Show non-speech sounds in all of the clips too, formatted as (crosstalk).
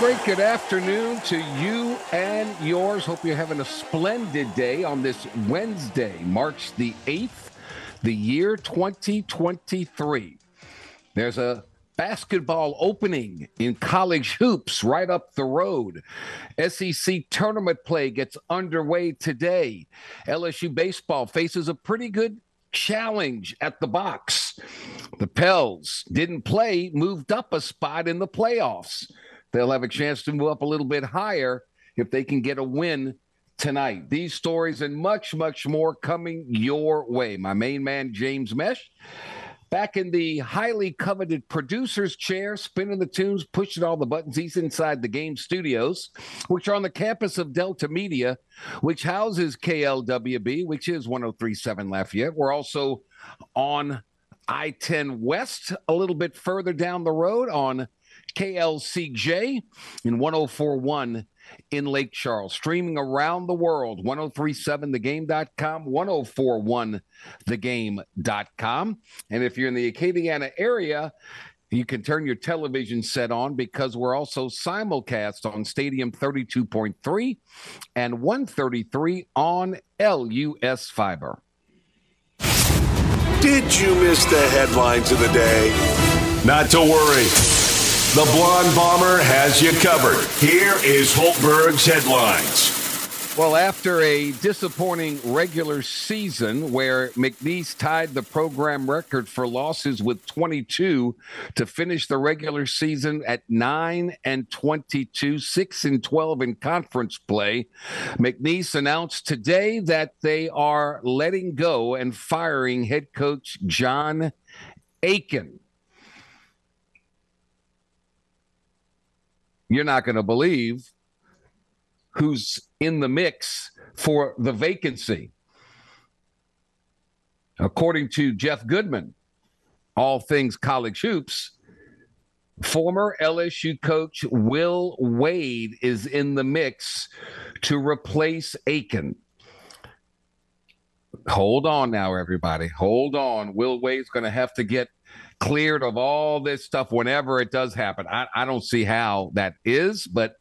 Great good afternoon to you and yours. Hope you're having a splendid day on this Wednesday, March the 8th, the year 2023. There's a basketball opening in college hoops right up the road. SEC tournament play gets underway today. LSU baseball faces a pretty good challenge at the box. The Pels didn't play, moved up a spot in the playoffs. They'll have a chance to move up a little bit higher if they can get a win tonight. These stories and much, much more coming your way. My main man, James Mesh, back in the highly coveted producer's chair, spinning the tunes, pushing all the buttons. He's inside the game studios, which are on the campus of Delta Media, which houses KLWB, which is 1037 Lafayette. We're also on I 10 West, a little bit further down the road on KLCJ in 1041 in Lake Charles, streaming around the world 1037thegame.com, 1041thegame.com. And if you're in the Acadiana area, you can turn your television set on because we're also simulcast on Stadium 32.3 and 133 on LUS Fiber. Did you miss the headlines of the day? Not to worry. The Blonde Bomber has you covered. Here is Hultberg's headlines. Well, after a disappointing regular season where McNeese tied the program record for losses with 22 to finish the regular season at 9 and 22, 6 and 12 in conference play, McNeese announced today that they are letting go and firing head coach John Aiken. You're not going to believe who's in the mix for the vacancy. According to Jeff Goodman, all things college hoops, former LSU coach Will Wade is in the mix to replace Aiken. Hold on now, everybody. Hold on. Will Wade's going to have to get cleared of all this stuff whenever it does happen. I, I don't see how that is, but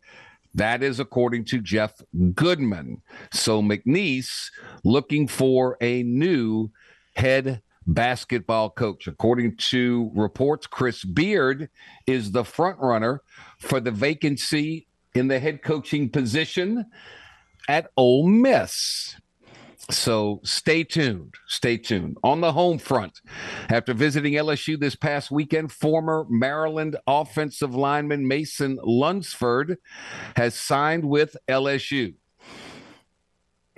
that is according to Jeff Goodman. So McNeese looking for a new head basketball coach. According to reports, Chris Beard is the front runner for the vacancy in the head coaching position at Ole Miss. So stay tuned. Stay tuned. On the home front, after visiting LSU this past weekend, former Maryland offensive lineman Mason Lunsford has signed with LSU.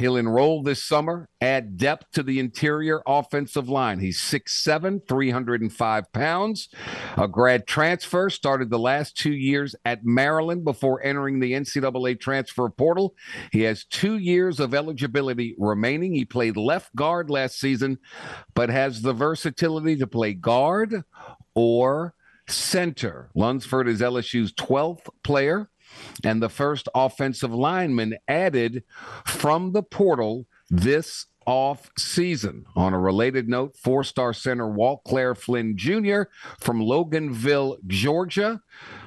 He'll enroll this summer, add depth to the interior offensive line. He's 6'7, 305 pounds, a grad transfer, started the last two years at Maryland before entering the NCAA transfer portal. He has two years of eligibility remaining. He played left guard last season, but has the versatility to play guard or center. Lunsford is LSU's 12th player and the first offensive lineman added from the portal this off season. On a related note, four star center Walt Claire Flynn Jr. from Loganville, Georgia,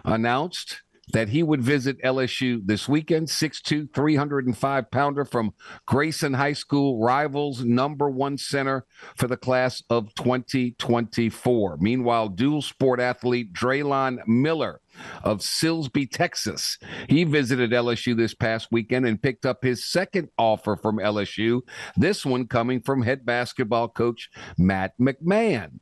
announced that he would visit LSU this weekend. 6'2, 305 pounder from Grayson High School, rivals number one center for the class of 2024. Meanwhile, dual sport athlete Draylon Miller of Silsbee, Texas. He visited LSU this past weekend and picked up his second offer from LSU, this one coming from head basketball coach Matt McMahon.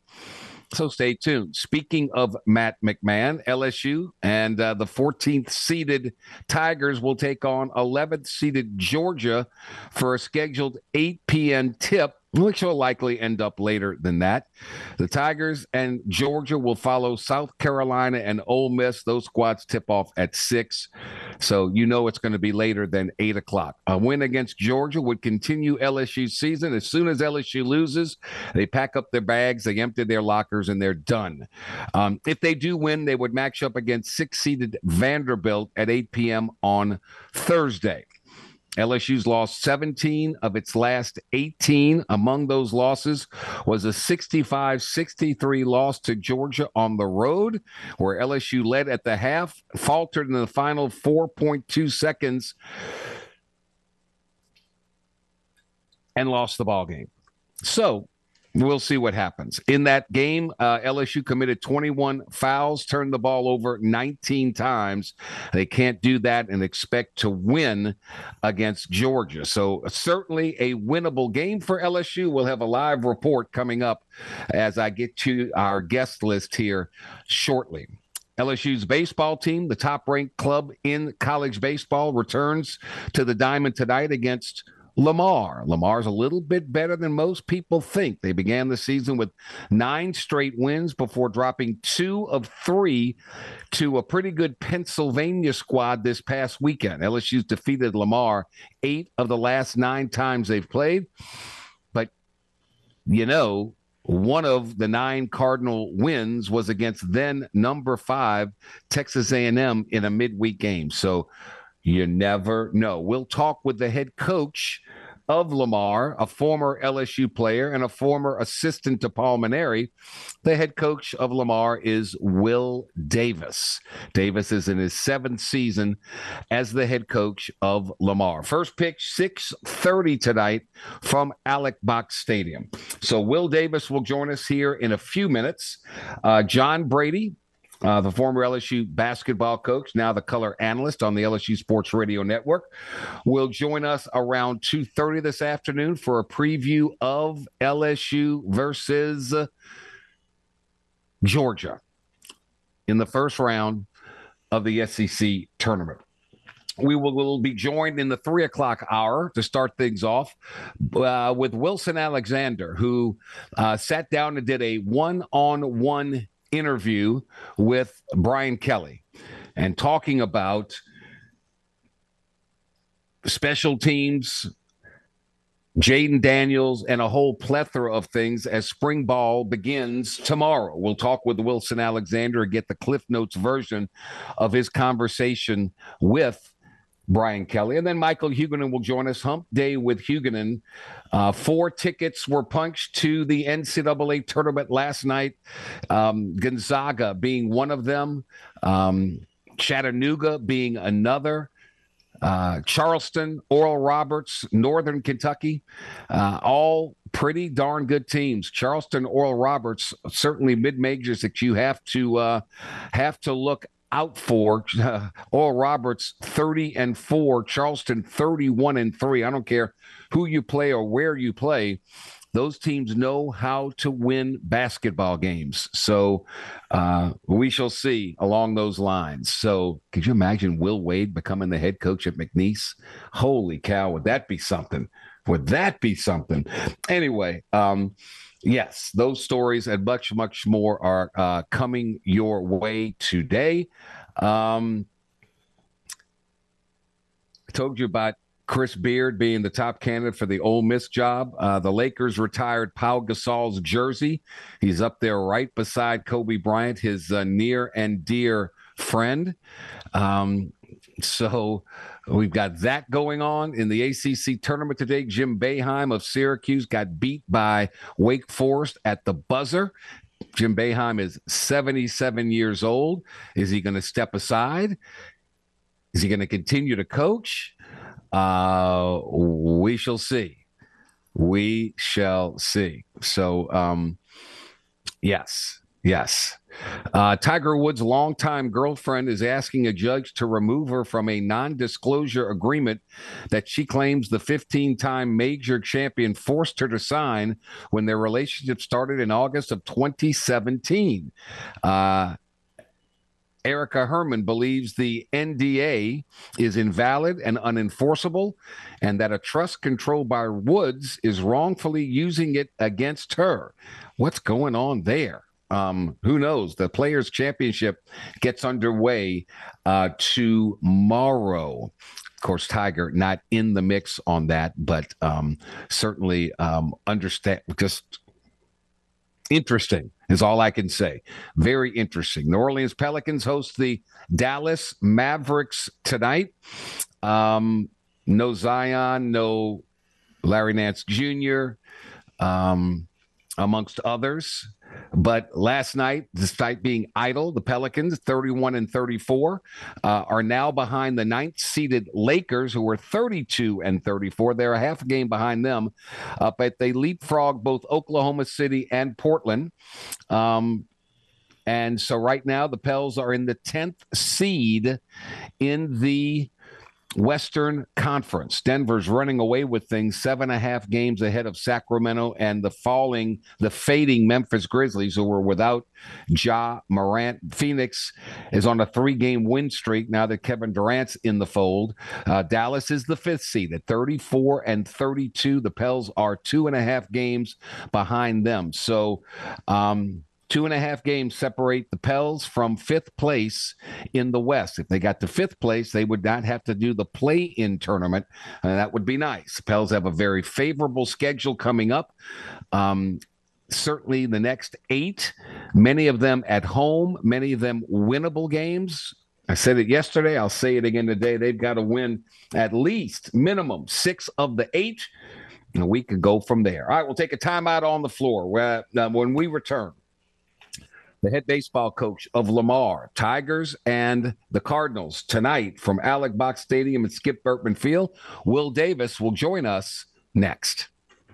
So stay tuned. Speaking of Matt McMahon, LSU and uh, the 14th seeded Tigers will take on 11th seeded Georgia for a scheduled 8 p.m. tip which will likely end up later than that. The Tigers and Georgia will follow South Carolina and Ole Miss. Those squads tip off at six. So you know it's going to be later than eight o'clock. A win against Georgia would continue LSU's season. As soon as LSU loses, they pack up their bags, they empty their lockers, and they're done. Um, if they do win, they would match up against six seeded Vanderbilt at 8 p.m. on Thursday. LSU's lost 17 of its last 18. Among those losses was a 65 63 loss to Georgia on the road, where LSU led at the half, faltered in the final 4.2 seconds, and lost the ball game. So We'll see what happens. In that game, uh, LSU committed 21 fouls, turned the ball over 19 times. They can't do that and expect to win against Georgia. So, certainly a winnable game for LSU. We'll have a live report coming up as I get to our guest list here shortly. LSU's baseball team, the top ranked club in college baseball, returns to the diamond tonight against Lamar. Lamar's a little bit better than most people think. They began the season with nine straight wins before dropping two of three to a pretty good Pennsylvania squad this past weekend. LSU's defeated Lamar eight of the last nine times they've played. But, you know, one of the nine Cardinal wins was against then number five Texas A&M in a midweek game. So you never know. We'll talk with the head coach of Lamar, a former LSU player and a former assistant to Paul Mainieri. The head coach of Lamar is Will Davis. Davis is in his seventh season as the head coach of Lamar. First pitch 6:30 tonight from Alec Box Stadium. So Will Davis will join us here in a few minutes. Uh, John Brady uh, the former LSU basketball coach, now the color analyst on the LSU Sports Radio Network, will join us around 2.30 this afternoon for a preview of LSU versus Georgia in the first round of the SEC tournament. We will, will, be joined in the three o'clock hour to start things off uh, with Wilson Alexander, who uh, sat down and did a one on one interview with Brian Kelly and talking about special teams, Jayden Daniels, and a whole plethora of things as spring ball begins tomorrow. We'll talk with Wilson Alexander and get the Cliff Notes version of his conversation with Brian Kelly. And then Michael Huguenin will join us. Hump Day with Huguenin. Uh, four tickets were punched to the NCAA tournament last night. Um, Gonzaga being one of them, um, Chattanooga being another. Uh, Charleston, Oral Roberts, Northern Kentucky, uh, all pretty darn good teams. Charleston, Oral Roberts, certainly mid majors that you have to uh, have to look out for (laughs) Oral Roberts 30 and 4, Charleston 31 and 3. I don't care who you play or where you play. Those teams know how to win basketball games. So uh, we shall see along those lines. So could you imagine Will Wade becoming the head coach at McNeese? Holy cow, would that be something? Would that be something? Anyway, um, yes, those stories and much, much more are uh, coming your way today. Um, I told you about Chris Beard being the top candidate for the Ole Miss job. Uh, the Lakers retired Pau Gasol's jersey. He's up there right beside Kobe Bryant, his uh, near and dear friend. Um, so we've got that going on in the ACC tournament today. Jim Boeheim of Syracuse got beat by Wake Forest at the buzzer. Jim Boeheim is 77 years old. Is he going to step aside? Is he going to continue to coach? Uh, we shall see. We shall see. So, um, yes, yes. Uh, Tiger Woods' longtime girlfriend is asking a judge to remove her from a non disclosure agreement that she claims the 15 time major champion forced her to sign when their relationship started in August of 2017. Uh, Erica Herman believes the NDA is invalid and unenforceable, and that a trust controlled by Woods is wrongfully using it against her. What's going on there? Um, who knows? The Players' Championship gets underway uh, tomorrow. Of course, Tiger not in the mix on that, but um, certainly um, understand just interesting is all I can say. Very interesting. New Orleans Pelicans host the Dallas Mavericks tonight. Um, no Zion, no Larry Nance Jr., um, amongst others. But last night, despite being idle, the Pelicans, 31 and 34, uh, are now behind the ninth seeded Lakers, who were 32 and 34. They're a half a game behind them. Uh, but they leapfrog both Oklahoma City and Portland. Um, and so right now, the Pels are in the 10th seed in the Western Conference. Denver's running away with things, seven and a half games ahead of Sacramento and the falling, the fading Memphis Grizzlies, who were without Ja Morant. Phoenix is on a three game win streak now that Kevin Durant's in the fold. Uh, Dallas is the fifth seed at 34 and 32. The Pels are two and a half games behind them. So, um, Two and a half games separate the Pels from fifth place in the West. If they got to fifth place, they would not have to do the play in tournament. And that would be nice. Pels have a very favorable schedule coming up. Um, certainly the next eight, many of them at home, many of them winnable games. I said it yesterday. I'll say it again today. They've got to win at least minimum six of the eight. And we could go from there. All right, we'll take a timeout on the floor. Where, uh, when we return, the head baseball coach of Lamar, Tigers, and the Cardinals tonight from Alec Box Stadium at Skip Bertman Field. Will Davis will join us next.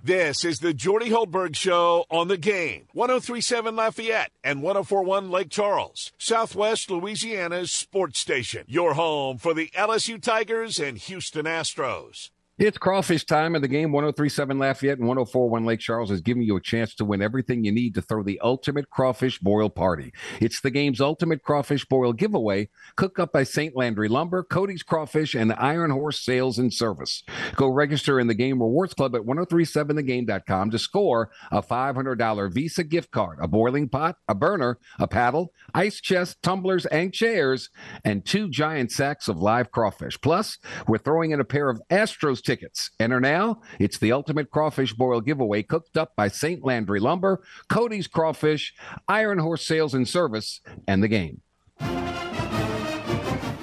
This is the Jordy Hultberg Show on the game. 1037 Lafayette and 1041 Lake Charles, Southwest Louisiana's sports station. Your home for the LSU Tigers and Houston Astros. It's crawfish time, and the game 1037 Lafayette and 1041 Lake Charles is giving you a chance to win everything you need to throw the ultimate crawfish boil party. It's the game's ultimate crawfish boil giveaway, cooked up by St. Landry Lumber, Cody's Crawfish, and the Iron Horse Sales and Service. Go register in the Game Rewards Club at 1037thegame.com to score a $500 Visa gift card, a boiling pot, a burner, a paddle, ice chest, tumblers, and chairs, and two giant sacks of live crawfish. Plus, we're throwing in a pair of Astros tickets. Enter now. It's the ultimate crawfish boil giveaway cooked up by St. Landry Lumber, Cody's Crawfish, Iron Horse Sales and Service, and the game.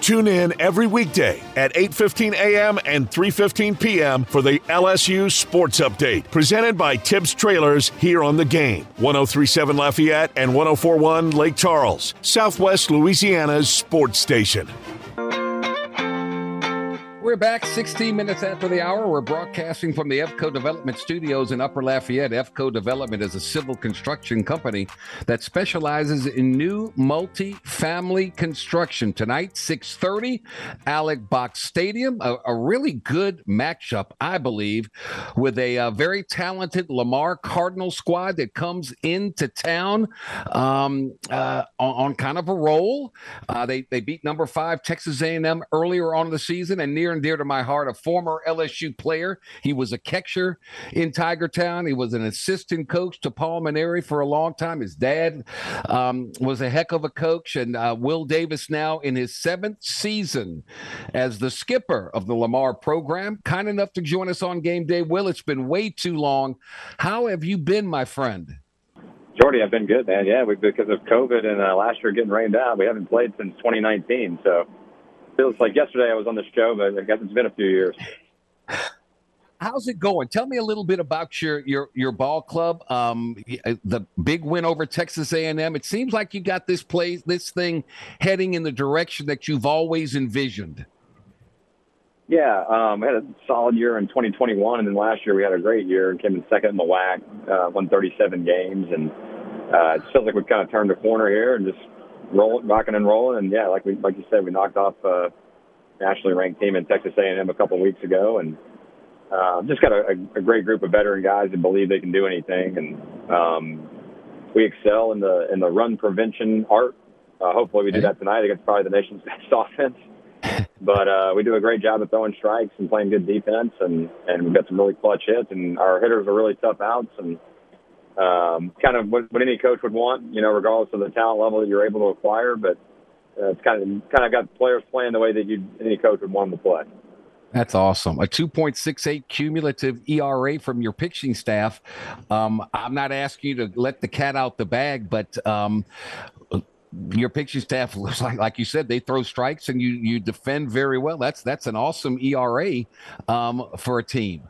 Tune in every weekday at 8:15 a.m. and 3:15 p.m. for the LSU Sports Update, presented by Tibbs Trailers here on the game. 1037 Lafayette and 1041 Lake Charles, Southwest Louisiana's sports station. We're back 16 minutes after the hour. We're broadcasting from the EFCO Development Studios in Upper Lafayette. EFCO Development is a civil construction company that specializes in new multi-family construction. Tonight, 6:30, Alec Box Stadium. A, a, really good matchup, I believe, with a, a, very talented Lamar Cardinal squad that comes into town um, uh, on, on, kind of a roll. Uh, they they beat number five Texas A&M earlier on in the season and near and dear to my heart, a former LSU player. He was a catcher in Tiger Town. He was an assistant coach to Paul Mainieri for a long time. His dad um, was a heck of a coach, and uh, Will Davis now in his seventh season as the skipper of the Lamar program. Kind enough to join us on game day. Will, it's been way too long. How have you been, my friend? Jordy, I've been good, man. Yeah, we, because of COVID and uh, last year getting rained out, we haven't played since 2019. So feels like yesterday I was on the show, but I guess it's been a few years. How's it going? Tell me a little bit about your your your ball club. Um, uh, the big win over Texas A&M. It seems like you got this place, this thing heading in the direction that you've always envisioned. Yeah, um, we had a solid year in 2021, and then last year we had a great year and came in second in the WAC, uh, won 37 games, and uh, it feels like we've kind of turned a corner here and just rolling, rocking and rolling. And yeah, like we like you said, we knocked off a nationally ranked team in Texas A&M a couple weeks ago, and uh, just got a, a great group of veteran guys that believe they can do anything. And um, we excel in the in the run prevention art Uh, hopefully, we do that tonight against probably the nation's (laughs) best offense. but uh, we do a great job of throwing strikes and playing good defense, and and we've got some really clutch hits, and our hitters are really tough outs, and um, kind of what, what any coach would want, you know, regardless of the talent level that you're able to acquire. But uh, it's kind of kind of got players playing the way that you any coach would want them to play. That's awesome. A 2.68 cumulative ERA from your pitching staff. Um, I'm not asking you to let the cat out the bag, but um, your pitching staff (laughs) looks like, like you said, they throw strikes and you you defend very well. That's that's an awesome ERA um, for a team.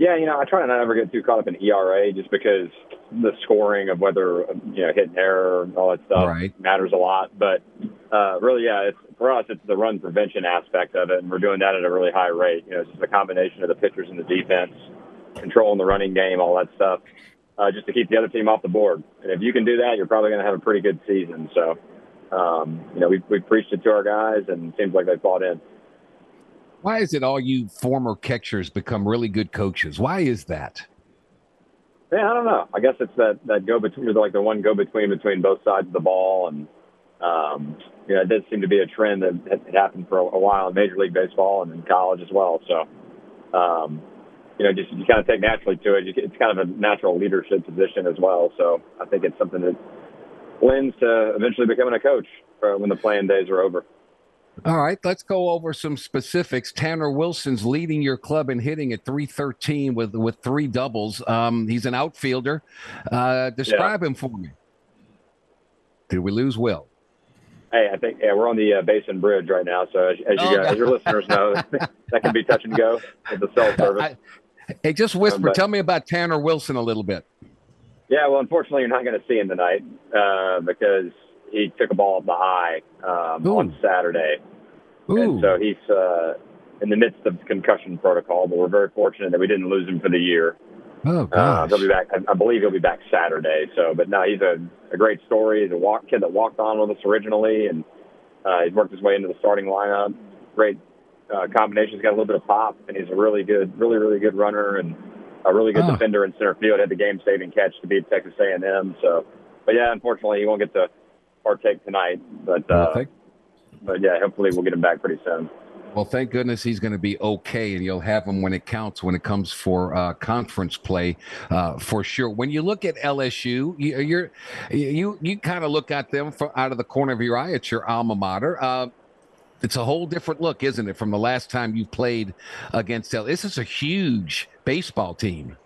Yeah, you know, I try to not ever get too caught up in ERA just because the scoring of whether you know hit and error and all that stuff right. matters a lot. But uh, really, yeah, it's for us, it's the run prevention aspect of it, and we're doing that at a really high rate. You know, it's just a combination of the pitchers and the defense, controlling the running game, all that stuff uh, just to keep the other team off the board. And if you can do that, you're probably going to have a pretty good season. So, um, you know, we've, we've preached it to our guys, and it seems like they've bought in. Why is it all you former catchers become really good coaches? Why is that? Yeah, I don't know. I guess it's that that go between, like the one go between between both sides of the ball, and um, you know, it does seem to be a trend that had happened for a, while in Major League Baseball and in college as well. So, um, you know, just you kind of take naturally to it. It's kind of a natural leadership position as well. So I think it's something that lends to eventually becoming a coach when the playing days are over. All right, let's go over some specifics. Tanner Wilson's leading your club in hitting at 313 with with three doubles. Um, he's an outfielder. Uh, describe yeah. him for me. Did we lose Will? Hey, I think yeah, we're on the uh, Basin Bridge right now. So as, as, you, oh, as your listeners know, (laughs) that can be touch and go with the cell service. I, Hey, just whisper. but, Tell me about Tanner Wilson a little bit. Yeah, well, unfortunately, you're not going to see him tonight uh, because he took a ball up the high um, on Saturday, Ooh. and so he's uh, in the midst of concussion protocol. But we're very fortunate that we didn't lose him for the year. Oh, uh, gosh. Uh, he'll be back. I, I believe he'll be back Saturday. So, but no, he's a, a great story. He's a walk kid that walked on with us originally, and uh, he's worked his way into the starting lineup. Great uh, combination. He's got a little bit of pop, and he's a really good, really, really good runner and a really good oh. defender in center field. Had the game-saving catch to beat Texas A&M. So, but yeah, unfortunately, he won't get to partake tonight. But uh, but yeah, hopefully we'll get him back pretty soon. Well, thank goodness he's going to be okay, and you'll have him when it counts when it comes for uh, conference play, uh, for sure. When you look at LSU, you, you're you you kind of look at them from out of the corner of your eye. It's your alma mater. Uh, it's a whole different look, isn't it, from the last time you played against L. This is a huge baseball team.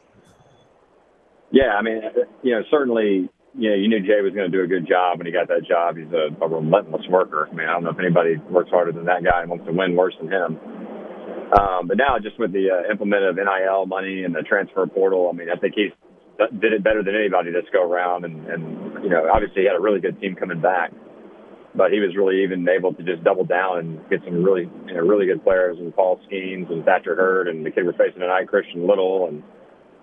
Yeah, I mean, you know, certainly, you know, you knew Jay was going to do a good job when he got that job. He's a, a relentless worker. I mean, I don't know if anybody works harder than that guy and wants to win worse than him. Um, but now, just with the uh, implement of NIL money and the transfer portal, I mean, I think he's did it better than anybody this go around. And, and you know, obviously, he had a really good team coming back but he was really even able to just double down and get some really, you know, really good players and Paul Skenes and Thatcher Hurd and the kid we're facing tonight, Christian Little and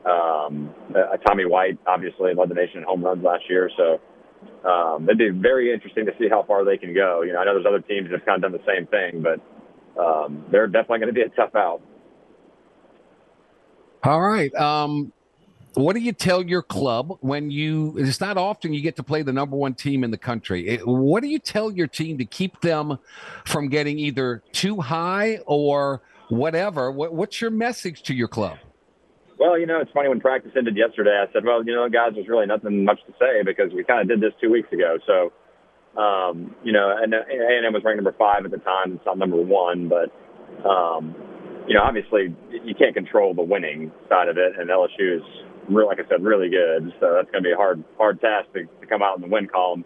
um, uh, Tommy White, obviously led the nation in home runs last year. So um, it'd be very interesting to see how far they can go. You know, I know there's other teams that have kind of done the same thing, but um, they're definitely going to be a tough out. All right. Um, what do you tell your club when you it's not often you get to play the number one team in the country what do you tell your team to keep them from getting either too high or whatever what, what's your message to your club well you know it's funny when practice ended yesterday i said well you know guys there's really nothing much to say because we kind of did this two weeks ago so um, you know and a&m was ranked number five at the time it's not number one but um, you know obviously you can't control the winning side of it and lsu is real, like I said, really good. So that's going to be a hard, hard task to, to come out in the win column.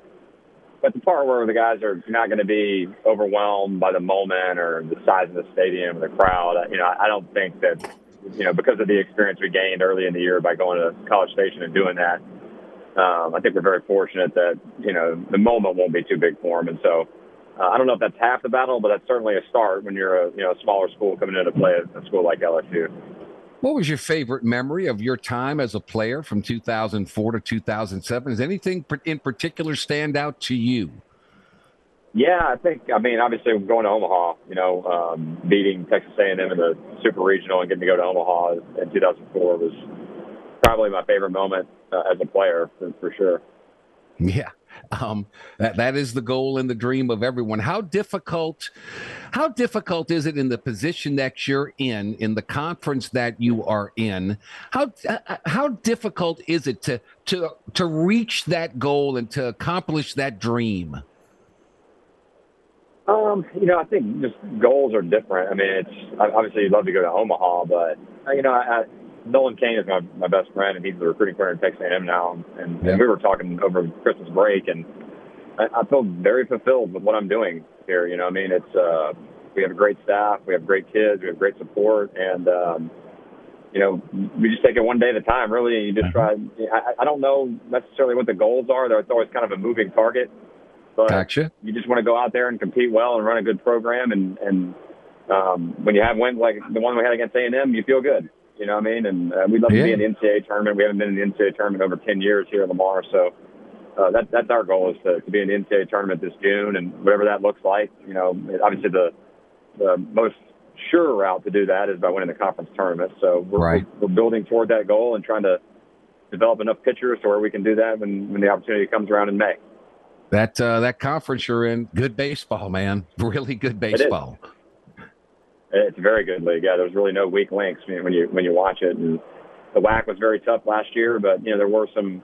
But the part where the guys are not going to be overwhelmed by the moment or the size of the stadium or the crowd, you know, I don't think that, you know, because of the experience we gained early in the year by going to College Station and doing that, um, I think we're very fortunate that, you know, the moment won't be too big for them. And so uh, I don't know if that's half the battle, but that's certainly a start when you're a, you know, a smaller school coming in to play a, a school like LSU. What was your favorite memory of your time as a player from 2004 to 2007? Does anything in particular stand out to you? Yeah, I think. I mean, obviously, going to Omaha, you know, um, beating Texas A&M in the Super Regional and getting to go to Omaha in 2004 was probably my favorite moment uh, as a player for, for sure. Yeah. Um, that that is the goal and the dream of everyone. How difficult, how difficult is it in the position that you're in, in the conference that you are in? How uh, how difficult is it to to to reach that goal and to accomplish that dream? Um, you know, I think just goals are different. I mean, it's obviously you'd love to go to Omaha, but you know, I, Nolan Cain is my, my best friend, and he's the recruiting coordinator at Texas A&M now. And, yeah. and we were talking over Christmas break, and I, I feel very fulfilled with what I'm doing here. You know, I mean, it's uh, we have a great staff, we have great kids, we have great support, and um, you know, we just take it one day at a time. Really, you just uh-huh. try. I, I don't know necessarily what the goals are. It's always kind of a moving target. But gotcha. you just want to go out there and compete well and run a good program. And and um, when you have wins like the one we had against A and M, you feel good. You know what I mean? And uh, we'd love yeah. to be in the NCAA tournament. We haven't been in the NCAA tournament over 10 years here at Lamar. So uh, that, that's our goal is to, to be in the NCAA tournament this June and whatever that looks like. You know, obviously the, the most sure route to do that is by winning the conference tournament. So we're, right. we're, we're building toward that goal and trying to develop enough pitchers to where we can do that when, when the opportunity comes around in May. That uh, that conference you're in, good baseball, man. (laughs) Really good baseball. It it's a very good league. Yeah, there's really no weak links when you when you watch it. And the WAC was very tough last year, but you know there were some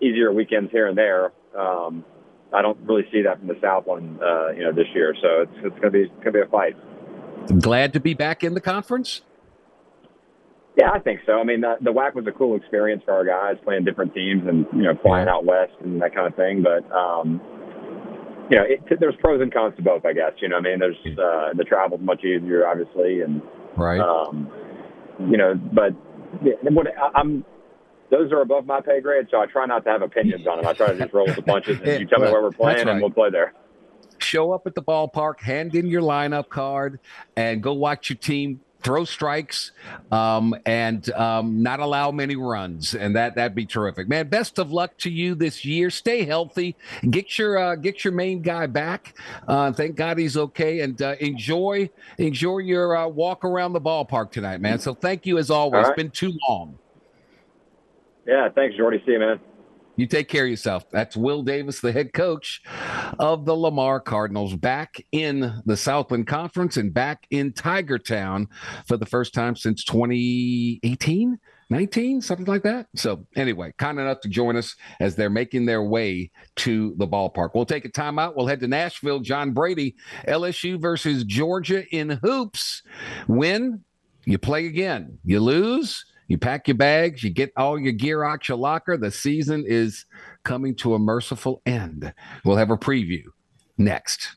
easier weekends here and there. Um, I don't really see that from the Southland, uh, you know, this year. So it's it's gonna be it's gonna be a fight. Glad to be back in the conference. Yeah, I think so. I mean, the, the WAC was a cool experience for our guys playing different teams and you know flying out west and that kind of thing. But um, you know, it, there's pros and cons to both, I guess. You know, I mean, there's uh, the travel's much easier, obviously, and right. Um, you know, but what I'm those are above my pay grade, so I try not to have opinions on them. I try to just roll with the punches, and (laughs) you tell me where we're playing, right. and we'll play there. Show up at the ballpark, hand in your lineup card, and go watch your team throw strikes um, and um, not allow many runs, and that that'd be terrific, man. Best of luck to you this year. Stay healthy. Get your uh, get your main guy back. Uh, thank God he's okay, and uh, enjoy enjoy your uh, walk around the ballpark tonight, man. So thank you as always. Right. Been too long. Yeah, thanks, Jordy. See you, man. You take care of yourself. That's Will Davis, the head coach of the Lamar Cardinals, back in the Southland Conference and back in Tiger Town for the first time since 2018. 19, something like that. So, anyway, kind enough to join us as they're making their way to the ballpark. We'll take a timeout. We'll head to Nashville. John Brady, LSU versus Georgia in hoops. Win, you play again. You lose, you pack your bags, you get all your gear out your locker. The season is coming to a merciful end. We'll have a preview next.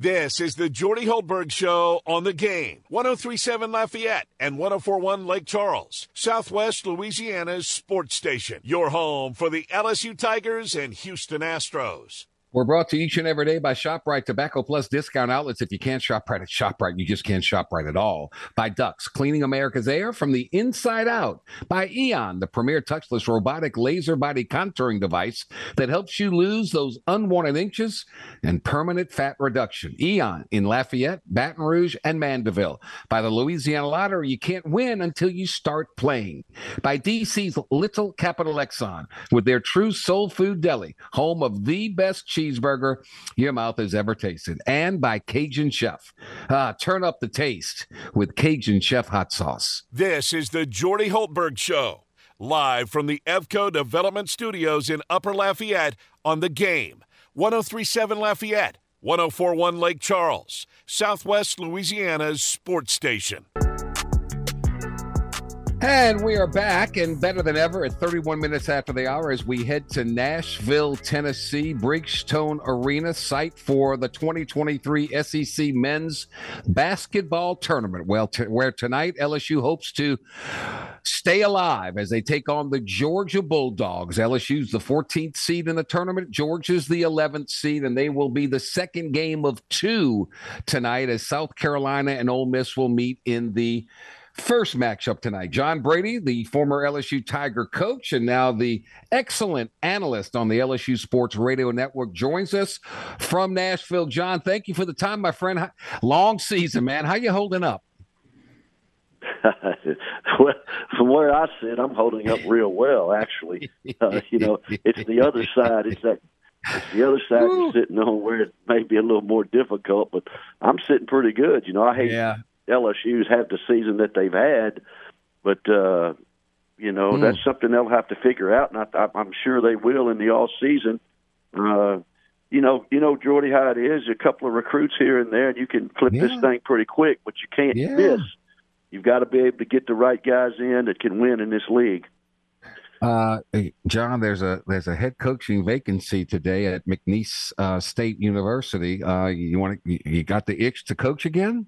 This is the Jordy Hultberg Show on the game. 1037 Lafayette and 1041 Lake Charles, Southwest Louisiana's sports station. Your home for the LSU Tigers and Houston Astros. We're brought to each and every day by ShopRite Tobacco Plus discount outlets. If you can't shop right at ShopRite, you just can't shop right at all. By Ductz, cleaning America's air from the inside out. By Eon, the premier touchless robotic laser body contouring device that helps you lose those unwanted inches and permanent fat reduction. Eon in Lafayette, Baton Rouge, and Mandeville. By the Louisiana Lottery, you can't win until you start playing. By DC's Little Capital Exxon with their true soul food deli, home of the best cheeseburger your mouth has ever tasted, and by Cajun Chef. Uh, turn up the taste with Cajun Chef hot sauce. This is the Jordy Hultberg Show, live from the Evco Development Studios in Upper Lafayette on the game. 1037 Lafayette, 1041 Lake Charles, Southwest Louisiana's sports station. And we are back and better than ever at 31 minutes after the hour as we head to Nashville, Tennessee, Bridgestone Arena, site for the 2023 SEC Men's Basketball Tournament. Well, t- where tonight LSU hopes to stay alive as they take on the Georgia Bulldogs. LSU's the 14th seed in the tournament, Georgia's the 11th seed, and they will be the second game of two tonight as South Carolina and Ole Miss will meet in the First matchup tonight. John Brady, the former LSU Tiger coach and now the excellent analyst on the LSU Sports Radio Network, joins us from Nashville. John, thank you for the time, my friend. Long season, man. How you holding up? (laughs) well, from where I sit, I'm holding up real well. Actually, uh, you know, it's the other side. It's that It's the other side you're sitting on where it may be a little more difficult, but I'm sitting pretty good. You know, I hate Yeah. LSU's had the season that they've had, but uh, you know Hmm. that's something they'll have to figure out, and I, I'm sure they will in the off season. Uh, you know, you know, Jordy, how it is. A couple of recruits here and there, and you can flip Yeah. this thing pretty quick, but you can't Yeah. miss. You've got to be able to get the right guys in that can win in this league. Uh, John, there's a there's a head coaching vacancy today at McNeese uh, State University. Uh, you want to, you got the itch to coach again?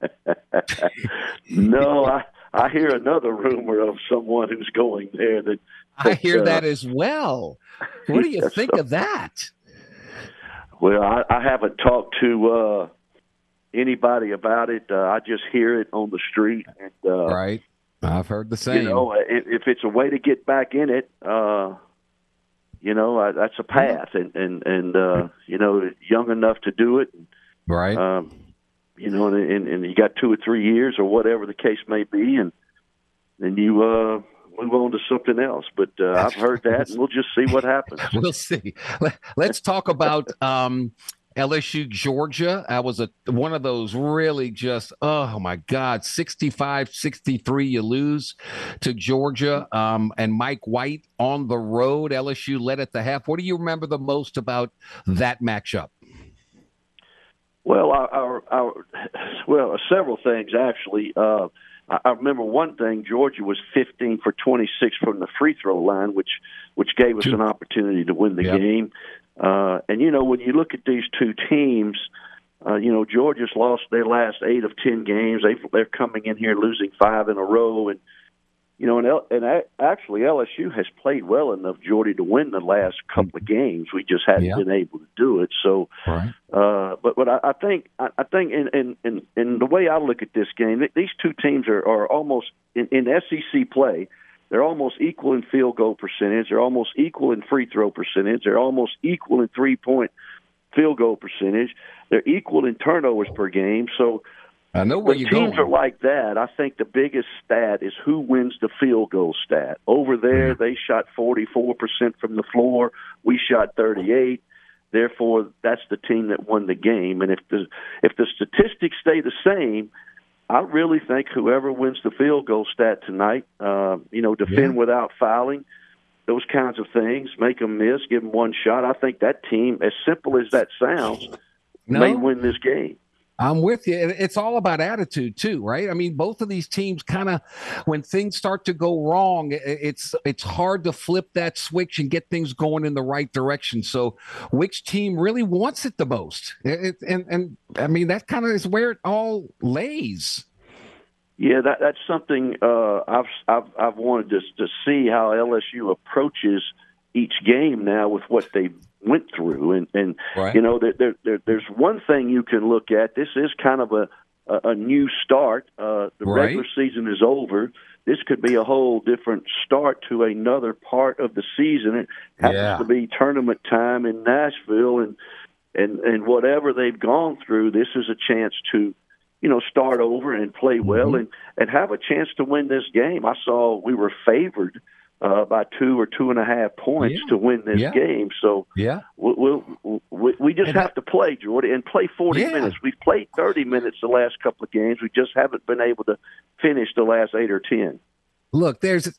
(laughs) no, I I hear another rumor of someone who's going there that I hear uh, that as well. What do you (laughs) Yes, think so- of that? Well, I, I haven't talked to uh, anybody about it. Uh, I just hear it on the street, and uh, right, I've heard the same. you know, if, if it's a way to get back in it, uh, you know, uh, that's a path, and and and uh, you know, young enough to do it. right? Um, you know, and, and and you got two or three years or whatever the case may be, and then you uh, move on to something else. But uh, I've heard that, and we'll just see what happens. (laughs) we'll see. Let, us talk about um, LSU Georgia. I was a one of those really just oh my god 65-63 you lose to Georgia um, and Mike White on the road LSU led at the half. What do you remember the most about that matchup? Well, our, our, our well, several things actually. Uh, I, remember one thing: Georgia was 15 for 26 from the free throw line, which which gave us an opportunity to win the Yep. game. Uh, and you know, when you look at these two teams, uh, you know, Georgia's lost their last eight of 10 games. They they're coming in here losing five in a row, and you know, and, L, and a, actually LSU has played well enough, Jordy, to win the last couple of games. We just hadn't Yeah. been able to do it. So. Right. Uh, but but I, I think I, I think in, in in in the way I look at this game, these two teams are, are almost in, in SEC play. They're almost equal in field goal percentage. They're almost equal in free throw percentage. They're almost equal in three point field goal percentage. They're equal in turnovers per game. So I know where you're teams going. are like that, I think the biggest stat is who wins the field goal stat. Over there, they shot 44% from the floor. We shot 38. Therefore, that's the team that won the game. And if the if the statistics stay the same, I really think whoever wins the field goal stat tonight, uh, you know, defend Yeah. without fouling, those kinds of things, make them miss, give them one shot. I think that team, as simple as that sounds, may win this game. I'm with you. It's all about attitude too, right? I mean, both of these teams kind of, when things start to go wrong, it's it's hard to flip that switch and get things going in the right direction. So, which team really wants it the most? It, and and I mean, that kind of is where it all lays. Yeah, that that's something uh, I've I've I've wanted to to see how LSU approaches each game now with what they went through, and and Right. you know there, there, there there's one thing you can look at. This is kind of a a, a new start. Uh, the Right. regular season is over. This could be a whole different start to another part of the season. It happens Yeah. to be tournament time in Nashville, and and and whatever they've gone through, this is a chance to you know, start over and play well Mm-hmm. and, and have a chance to win this game. I saw we were favored uh, by two or two and a half points Yeah. to win this Yeah. game. So Yeah. we'll, we'll, we, we just And have to play, Jordy, and play 40 Yeah. minutes. We've played 30 minutes the last couple of games. We just haven't been able to finish the last eight or 10. Look, there's,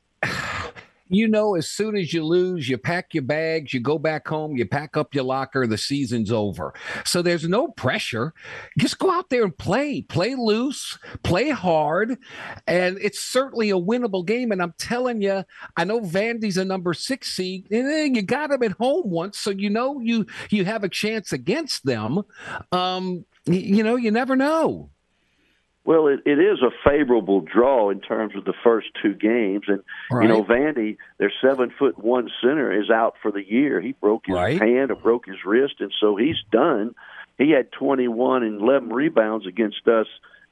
you know, as soon as you lose, you pack your bags, you go back home, you pack up your locker, the season's over. So there's no pressure. Just go out there and play, play loose, play hard. And it's certainly a winnable game. And I'm telling you, I know Vandy's a number six seed. and, You got them at home once, so you know you you have a chance against them. Um, you know, you never know. Well, it, it is a favorable draw in terms of the first two games, and you know Vandy, their seven foot one center, is out for the year. He broke his Right. hand or broke his wrist, and so he's done. He had twenty one and eleven rebounds against us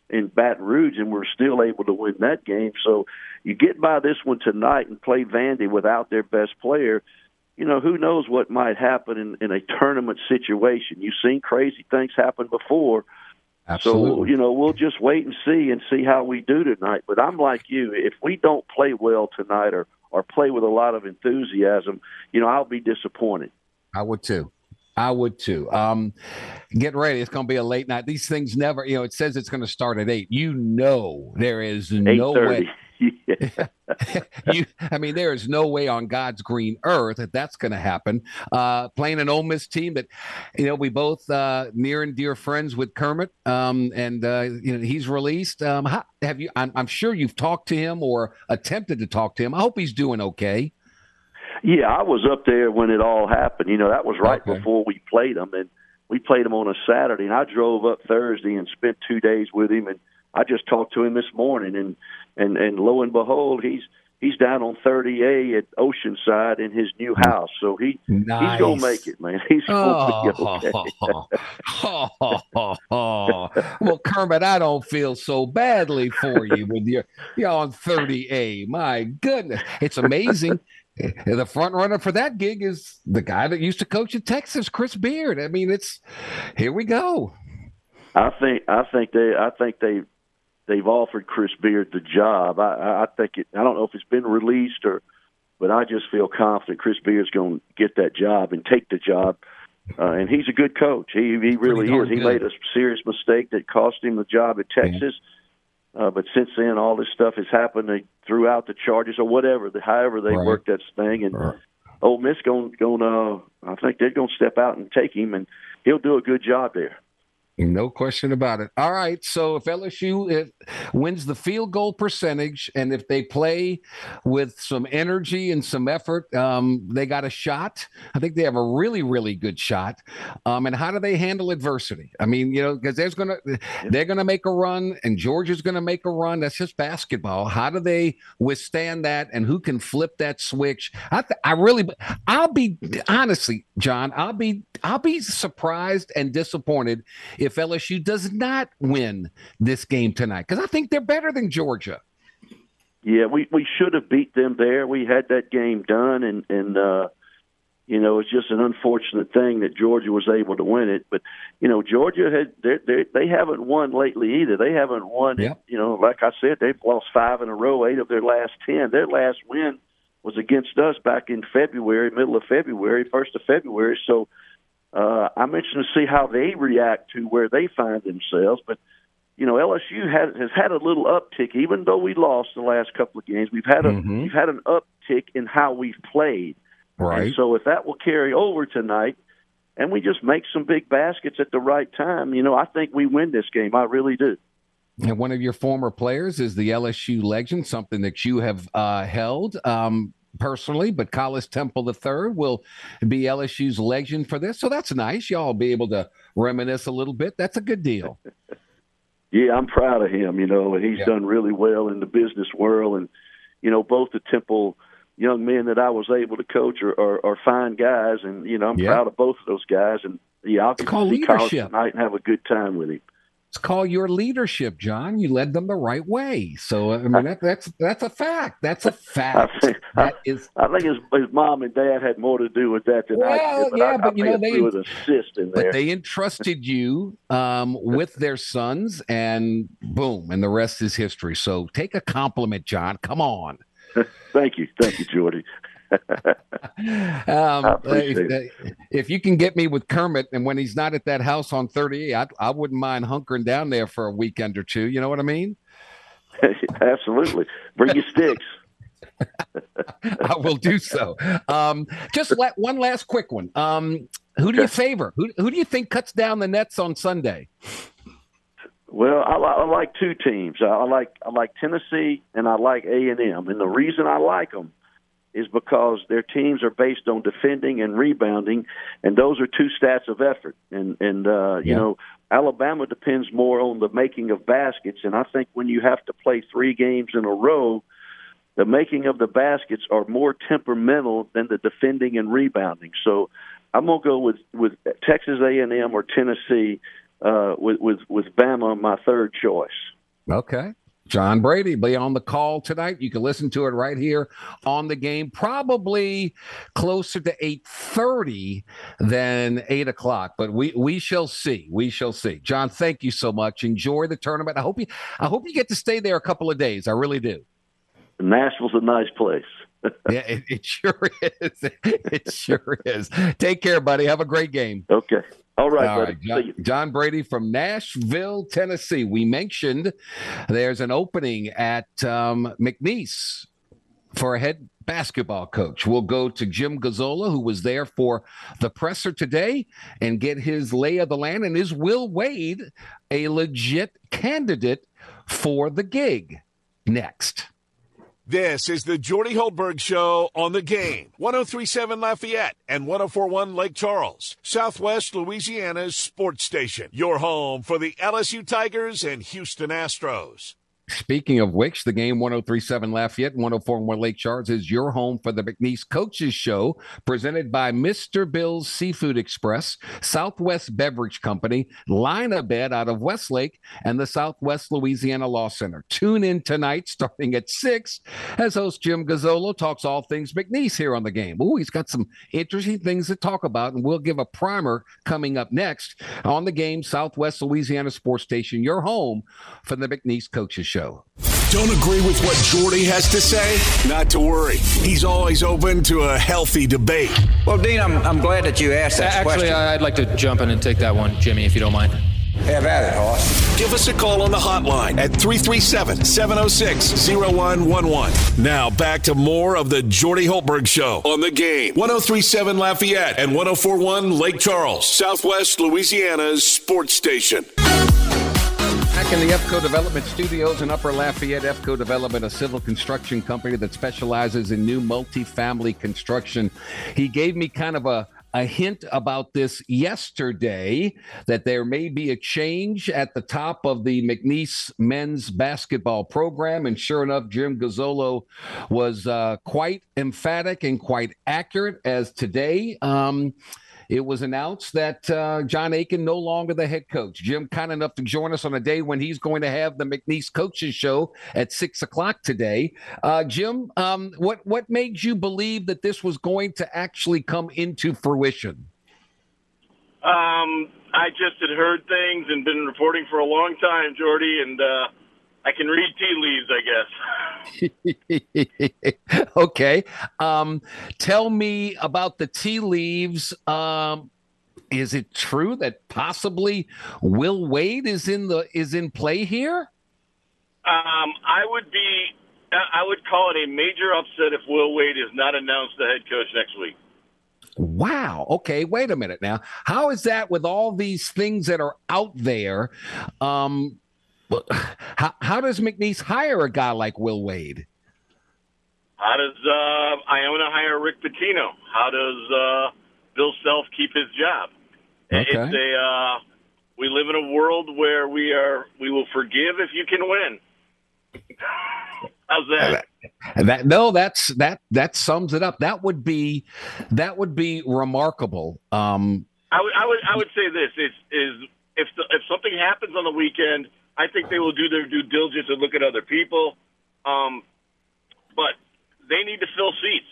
in Baton Rouge, and we're still able to win that game. So you get by this one tonight and play Vandy without their best player. You know who knows what might happen in, in a tournament situation. You've seen crazy things happen before. So Absolutely. you know we'll just wait and see and see how we do tonight. But I'm like you. If we don't play well tonight or or play with a lot of enthusiasm, you know I'll be disappointed. I would too. I would too. Um, get ready. It's going to be a late night. These things never, you know, it says it's going to start at eight. You know, there is no way. (laughs) you, I mean, there is no way on God's green earth that that's going to happen. Uh, playing an Ole Miss team that, you know, we both uh, near and dear friends with Kermit, um, and uh, you know he's released. Um, how, have you? I'm, I'm sure you've talked to him or attempted to talk to him. I hope he's doing okay. Yeah, I was up there when it all happened. You know, that was right okay. before we played him, and we played him on a Saturday, and I drove up Thursday and spent two days with him, and I just talked to him this morning, and and and lo and behold, he's he's down on 30A at Oceanside in his new house. So he nice. he's gonna make it, man. (laughs) He's gonna oh, okay. oh, oh, oh, well, Kermit, I don't feel so badly for you with your you're on 30A. My goodness, it's amazing. (laughs) The front runner for that gig is the guy that used to coach at Texas, Chris Beard. I mean, it's here we go. I think I think they I think they they've offered Chris Beard the job. I, I think it. I don't know if it's been released or, but I just feel confident Chris Beard's going to get that job and take the job. Uh, and he's a good coach. He he really is. He made a serious mistake that cost him the job at Texas. Uh, but since then, all this stuff has happened. They threw out the charges or whatever. The, however, they right. worked that thing, and right. Ole Miss going going. Uh, I think they're going to step out and take him, and he'll do a good job there. No question about it. All right. So if LSU wins the field goal percentage and if they play with some energy and some effort, um, they got a shot. I think they have a really, really good shot. Um, and how do they handle adversity? I mean, you know, because there's gonna they're gonna make a run and Georgia's gonna make a run. That's just basketball. How do they withstand that? And who can flip that switch? I th- I really I'll be honestly, John. I'll be I'll be surprised and disappointed if LSU does not win this game tonight because I think they're better than Georgia. Yeah, we we should have beat them there. We had that game done, and and uh, you know it's just an unfortunate thing that Georgia was able to win it. But you know Georgia had they're they haven't won lately either. They haven't won. Yep. You know, like I said, they've lost five in a row, eight of their last ten. Their last win was against us back in February, middle of February, first of February. So uh, I'm interested to see how they react to where they find themselves. But you know, LSU has has had a little uptick, even though we lost the last couple of games. We've had a mm-hmm. we've had an uptick in how we've played. Right. And so if that will carry over tonight, and we just make some big baskets at the right time, you know, I think we win this game. I really do. And one of your former players is the LSU legend, something that you have uh, held. Um, personally, but Collis Temple III will be LSU's legend for this. So that's nice. Y'all will be able to reminisce a little bit. That's a good deal. (laughs) yeah, I'm proud of him. You know, he's yeah. done really well in the business world. And, you know, both the Temple young men that I was able to coach are, are, are fine guys. And, you know, I'm yeah. proud of both of those guys. And, yeah, I'll call to see Collis tonight and have a good time with him. It's called your leadership, John. You led them the right way. So I mean, that, that's that's a fact. That's a fact. I think, that is, I think his, his mom and dad had more to do with that than well, I did. But yeah, I, but I you know they was assist in there. But they entrusted you um, with their sons, and boom, and the rest is history. So take a compliment, John. Come on. (laughs) thank you, thank you, Jordy. Um, if, if, you can get me with Kermit, and when he's not at that house on 38, I, I wouldn't mind hunkering down there for a weekend or two. You know what I mean? (laughs) Absolutely. Bring your sticks. (laughs) I will do so. Um, just let, one last quick one. Um, who do you favor? Who, who do you think cuts down the nets on Sunday? Well, I, I like two teams. I like I like Tennessee and I like A and M, and the reason I like them is because their teams are based on defending and rebounding, and those are two stats of effort. And and uh, you know, Alabama depends more on the making of baskets, and I think when you have to play three games in a row, the making of the baskets are more temperamental than the defending and rebounding. So I'm gonna go with with Texas A&M or Tennessee uh, with with with Bama my third choice. Okay. John Brady be on the call tonight. You can listen to it right here on the game, probably closer to eight thirty than eight o'clock. But we we shall see. We shall see. John, thank you so much. Enjoy the tournament. I hope you I hope you get to stay there a couple of days. I really do. Nashville's a nice place. Yeah, it, it, sure (laughs) is. It sure is. Take care, buddy. Have a great game. Okay. All right, All right. John, John, Brady from Nashville, Tennessee. We mentioned there's an opening at um, McNeese for a head basketball coach. We'll go to Jim Gazzolo, who was there for the presser today, and get his lay of the land. And is Will Wade a legit candidate for the gig? Next. This is the Jordy Hultberg Show on the game. 1037 Lafayette and 1041 Lake Charles, Southwest Louisiana's sports station. Your home for the LSU Tigers and Houston Astros. Speaking of which, the game 1037 Lafayette, 104.1 Lake Charles is your home for the McNeese Coaches Show, presented by Mr. Bill's Seafood Express, Southwest Beverage Company, Line Bed out of Westlake, and the Southwest Louisiana Law Center. Tune in tonight, starting at 6, as host Jim Gazzolo talks all things McNeese here on the game. Oh, he's got some interesting things to talk about, and we'll give a primer coming up next on the game, Southwest Louisiana Sports Station, your home for the McNeese Coaches Show show. Don't agree with what Jordy has to say? Not to worry. He's always open to a healthy debate. Well, Dean, I'm, I'm glad that you asked that Actually, question. I'd like to jump in and take that one, Jimmy, if you don't mind. Have at it, Hoss. Give us a call on the hotline at 337 706 0111. Now back to more of the Jordy Hultberg Show on the game. 1037 Lafayette and 1041 Lake Charles, Southwest Louisiana's sports station. Back in the EFCO Development Studios in Upper Lafayette, EFCO Development, a civil construction company that specializes in new multifamily construction. He gave me kind of a, a hint about this yesterday that there may be a change at the top of the McNeese men's basketball program. And sure enough, Jim Gazzolo was uh, quite emphatic and quite accurate as today. Um, it was announced that uh, John Aiken no longer the head coach. Jim, kind enough to join us on a day when he's going to have the McNeese coaches show at six o'clock today. Uh, Jim, um, what what made you believe that this was going to actually come into fruition? Um, I just had heard things and been reporting for a long time, Jordy, and uh, I can read tea leaves, I guess. (laughs) okay. Um, tell me about the tea leaves. Um, is it true that possibly Will Wade is in the is in play here? Um, I would be. I would call it a major upset if Will Wade is not announced the head coach next week. Wow. Okay. Wait a minute now. How is that with all these things that are out there? Um, (laughs) how, how does McNeese hire a guy like Will Wade? How does uh, Iona hire Rick Pitino? How does uh, Bill Self keep his job? Okay. It's a uh, we live in a world where we are we will forgive if you can win. (laughs) How's that? That no, that's that that sums it up. That would be that would be remarkable. Um, I would I would I would say this is is if the, if something happens on the weekend I think they will do their due diligence and look at other people. Um, but they need to fill seats.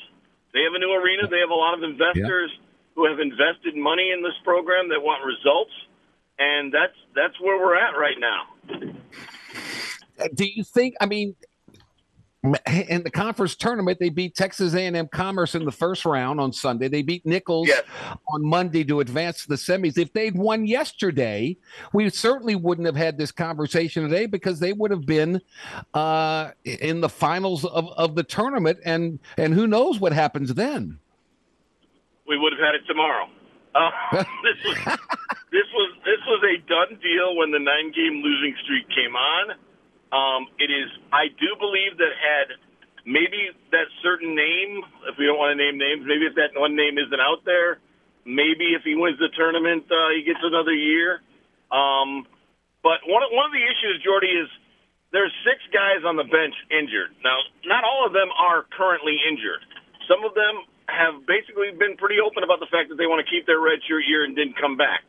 They have a new arena. They have a lot of investors yeah. who have invested money in this program that want results, and that's that's where we're at right now. Do you think? I mean, in the conference tournament, they beat Texas A&M Commerce in the first round on Sunday. They beat Nicholls yes. on Monday to advance to the semis. If they'd won yesterday, we certainly wouldn't have had this conversation today because they would have been uh, in the finals of, of the tournament, and and who knows what happens then? We would have had it tomorrow. Uh, (laughs) this was this was this was a done deal when the nine game losing streak came on. Um, it is, I do believe that had maybe that certain name, if we don't want to name names, maybe if that one name isn't out there, maybe if he wins the tournament, uh, he gets another year. Um, but one one of the issues, Jordy, is there's six guys on the bench injured. Now, not all of them are currently injured. Some of them have basically been pretty open about the fact that they want to keep their redshirt year and didn't come back.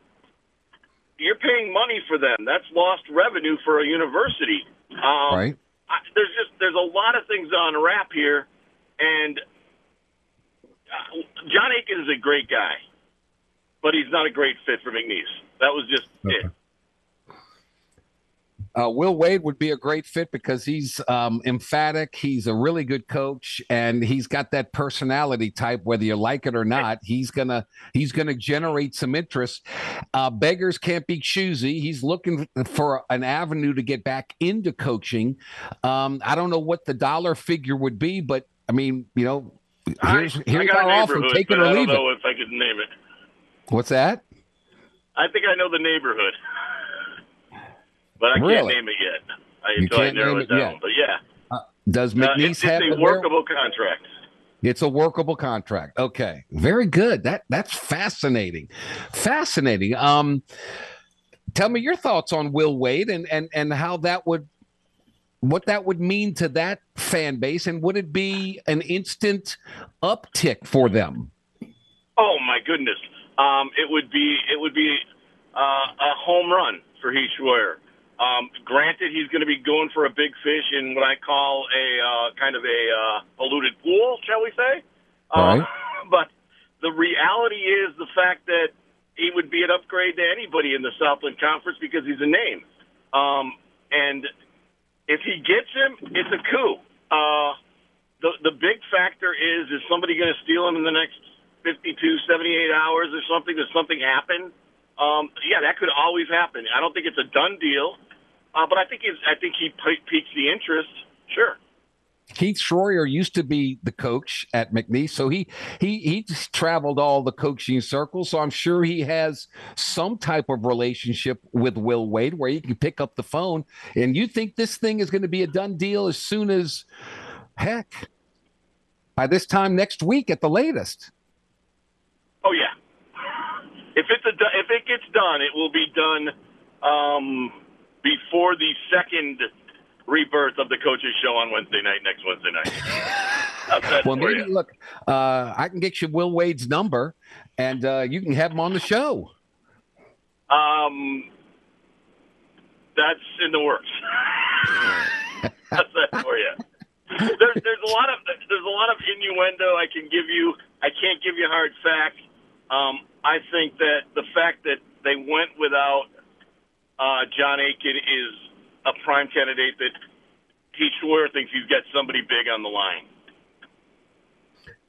You're paying money for them. That's lost revenue for a university. Um, right. I, there's just there's a lot of things on wrap here, and uh, John Aiken is a great guy, but he's not a great fit for McNeese. That was just okay. it. Uh, Will Wade would be a great fit because he's um, emphatic. He's a really good coach, and he's got that personality type. Whether you like it or not, he's gonna he's gonna generate some interest. Uh, beggars can't be choosy. He's looking for an avenue to get back into coaching. Um, I don't know what the dollar figure would be, but I mean, you know, here's I, here's I our offer. Take it or I leave don't it. know if I could name it. What's that? I think I know the neighborhood, (laughs) but I Really? can't name it yet. I, You can't narrow name it it down. yet. But yeah, Does uh, McNeese it's, have it's the a workable contract. It's a workable contract. Okay. Very good. That that's fascinating. Fascinating. Um tell me your thoughts on Will Wade and and and how that would what that would mean to that fan base and would it be an instant uptick for them? Oh my goodness, um, it would be it would be uh, a home run for Heath Schroyer. Um, granted, he's going to be going for a big fish in what I call a uh, kind of a uh, polluted pool, shall we say? Right. Uh, (laughs) but the reality is the fact that he would be an upgrade to anybody in the Southland Conference because he's a name. Um, and if he gets him, it's a coup. Uh, the the big factor is is somebody going to steal him in the next 52, 78 hours or something? Does something happen? Um, yeah, that could always happen. I don't think it's a done deal, uh, but I think I think he pi- piques the interest. Sure. Heath Schroyer used to be the coach at McNeese, so he he he's traveled all the coaching circles. So I'm sure he has some type of relationship with Will Wade where he can pick up the phone. And you think this thing is going to be a done deal as soon as heck by this time next week at the latest. Oh yeah. If it's a if it gets done, it will be done um, before the second rebirth of the coaches show on Wednesday night next Wednesday night. (laughs) Well, maybe you? look, uh, I can get you Will Wade's number, and uh, you can have him on the show. Um, that's in the works. (laughs) How's that for you? There, there's a lot of there's a lot of innuendo I can give you. I can't give you hard facts. Um, I think that the fact that they went without uh, John Aiken is a prime candidate that Heath Schroyer thinks he's got somebody big on the line.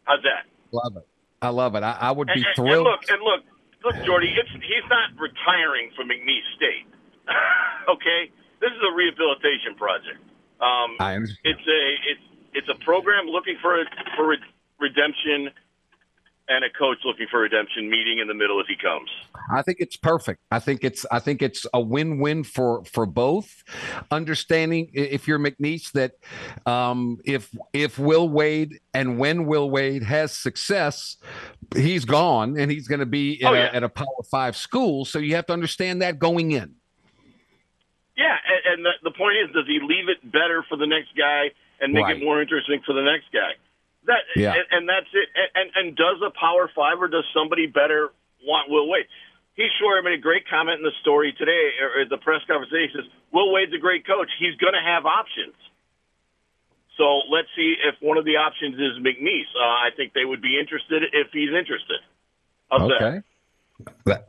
How's that? Love it. I love it. I, I would be and, thrilled. And look, and look, look, Jordy. It's he's not retiring from McNeese State. (laughs) okay, this is a rehabilitation project. Um, I understand. it's a it's it's a program looking for for re- redemption, and a coach looking for redemption, meeting in the middle as he comes. I think it's perfect. I think it's I think it's a win-win for for both. Understanding if you're McNeese that um, if if Will Wade and when Will Wade has success, he's gone and he's going to be in Oh, a, yeah. at a Power Five school. So you have to understand that going in. Yeah, and, and the, the point is, does he leave it better for the next guy and make Right. it more interesting for the next guy? That Yeah. and, and that's it. And, and does a Power Five or does somebody better want Will Wade? He sure made a great comment in the story today or at the press conference. today. He says Will Wade's a great coach. He's going to have options. So let's see if one of the options is McNeese. Uh, I think they would be interested if he's interested. How's? Okay. That-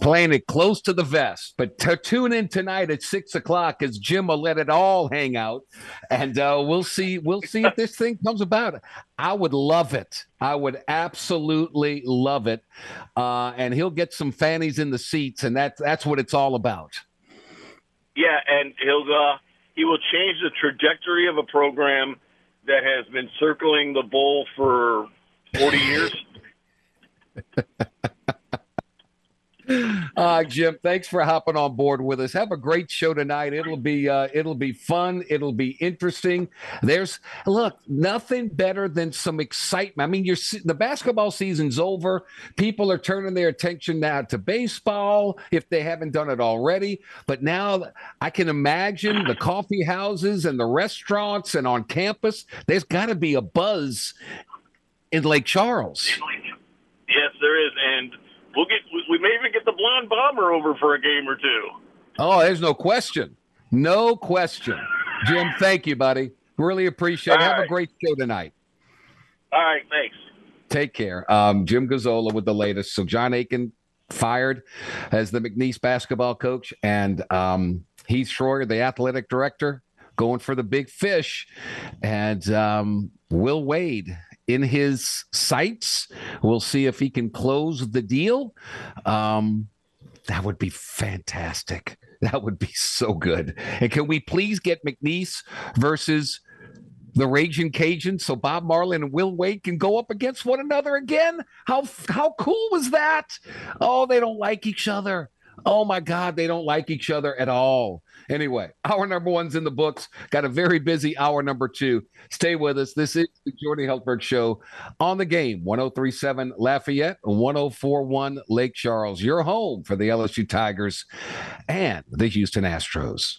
Playing it close to the vest, but to tune in tonight at six o'clock as Jim will let it all hang out, and uh, we'll see. We'll see if this thing comes about. I would love it. I would absolutely love it, uh, and he'll get some fannies in the seats, and that's that's what it's all about. Yeah, and he'll uh, he will change the trajectory of a program that has been circling the bowl for forty years. (laughs) Uh, Jim, thanks for hopping on board with us. Have a great show tonight. It'll be uh, it'll be fun. It'll be interesting. There's look nothing better than some excitement. I mean, you're the basketball season's over. People are turning their attention now to baseball if they haven't done it already. But now I can imagine the coffee houses and the restaurants and on campus. There's got to be a buzz in Lake Charles. yes, there is, and we'll get we- may even get the blonde bomber over for a game or two. Oh, there's no question. No question. Jim, thank you, buddy. Really appreciate it. All Have a great show tonight. All right, thanks. Take care. Um, Jim Gazzolo with the latest. So John Aiken fired as the McNeese basketball coach, and um, Heath Schroyer, the athletic director, going for the big fish, and um, Will Wade in his sights. We'll see if he can close the deal. Um, that would be fantastic. That would be so good. And can we please get McNeese versus the Raging Cajuns so Bob Marlin and Will Wade can go up against one another again? How how cool was that? Oh, they don't like each other. Oh my God, they don't like each other at all. Anyway, hour number one's in the books. Got a very busy hour number two. Stay with us. This is the Jordy Hultberg Show on the game 1037 Lafayette, 1041 Lake Charles, your home for the LSU Tigers and the Houston Astros.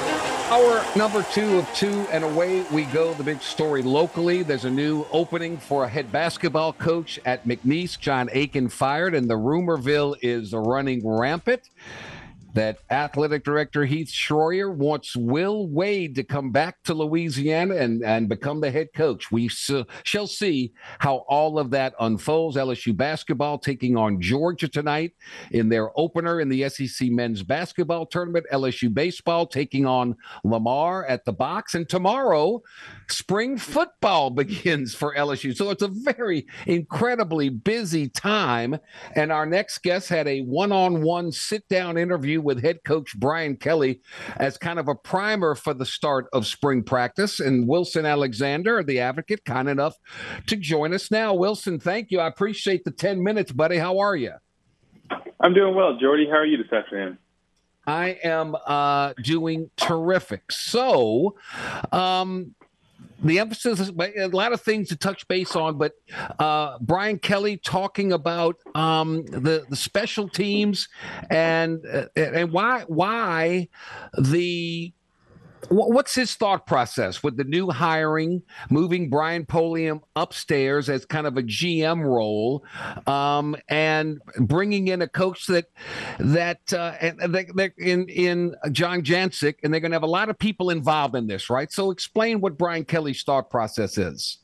Hour number two of two, and away we go. The big story locally there's a new opening for a head basketball coach at McNeese. John Aiken fired, and the rumorville is running rampant that athletic director Heath Schroyer wants Will Wade to come back to Louisiana and, and become the head coach. We shall see how all of that unfolds. LSU basketball taking on Georgia tonight in their opener in the SEC men's basketball tournament. LSU baseball taking on Lamar at the box. And tomorrow, spring football (laughs) begins for LSU. So it's a very incredibly busy time. And our next guest had a one on one sit down interview with head coach Brian Kelly as kind of a primer for the start of spring practice. And Wilson Alexander, the advocate, kind enough to join us now. Wilson, thank you. I appreciate the 10 minutes, buddy. How are you? I'm doing well. Jordy, how are you this afternoon? I am uh, doing terrific. So, um, the emphasis is a lot of things to touch base on, but uh, Brian Kelly talking about um, the the special teams and uh, and why why the What's his thought process with the new hiring, moving Brian Polian upstairs as kind of a GM role, um, and bringing in a coach that that uh, they, in in John Jancic, and they're going to have a lot of people involved in this, right? So, explain what Brian Kelly's thought process is.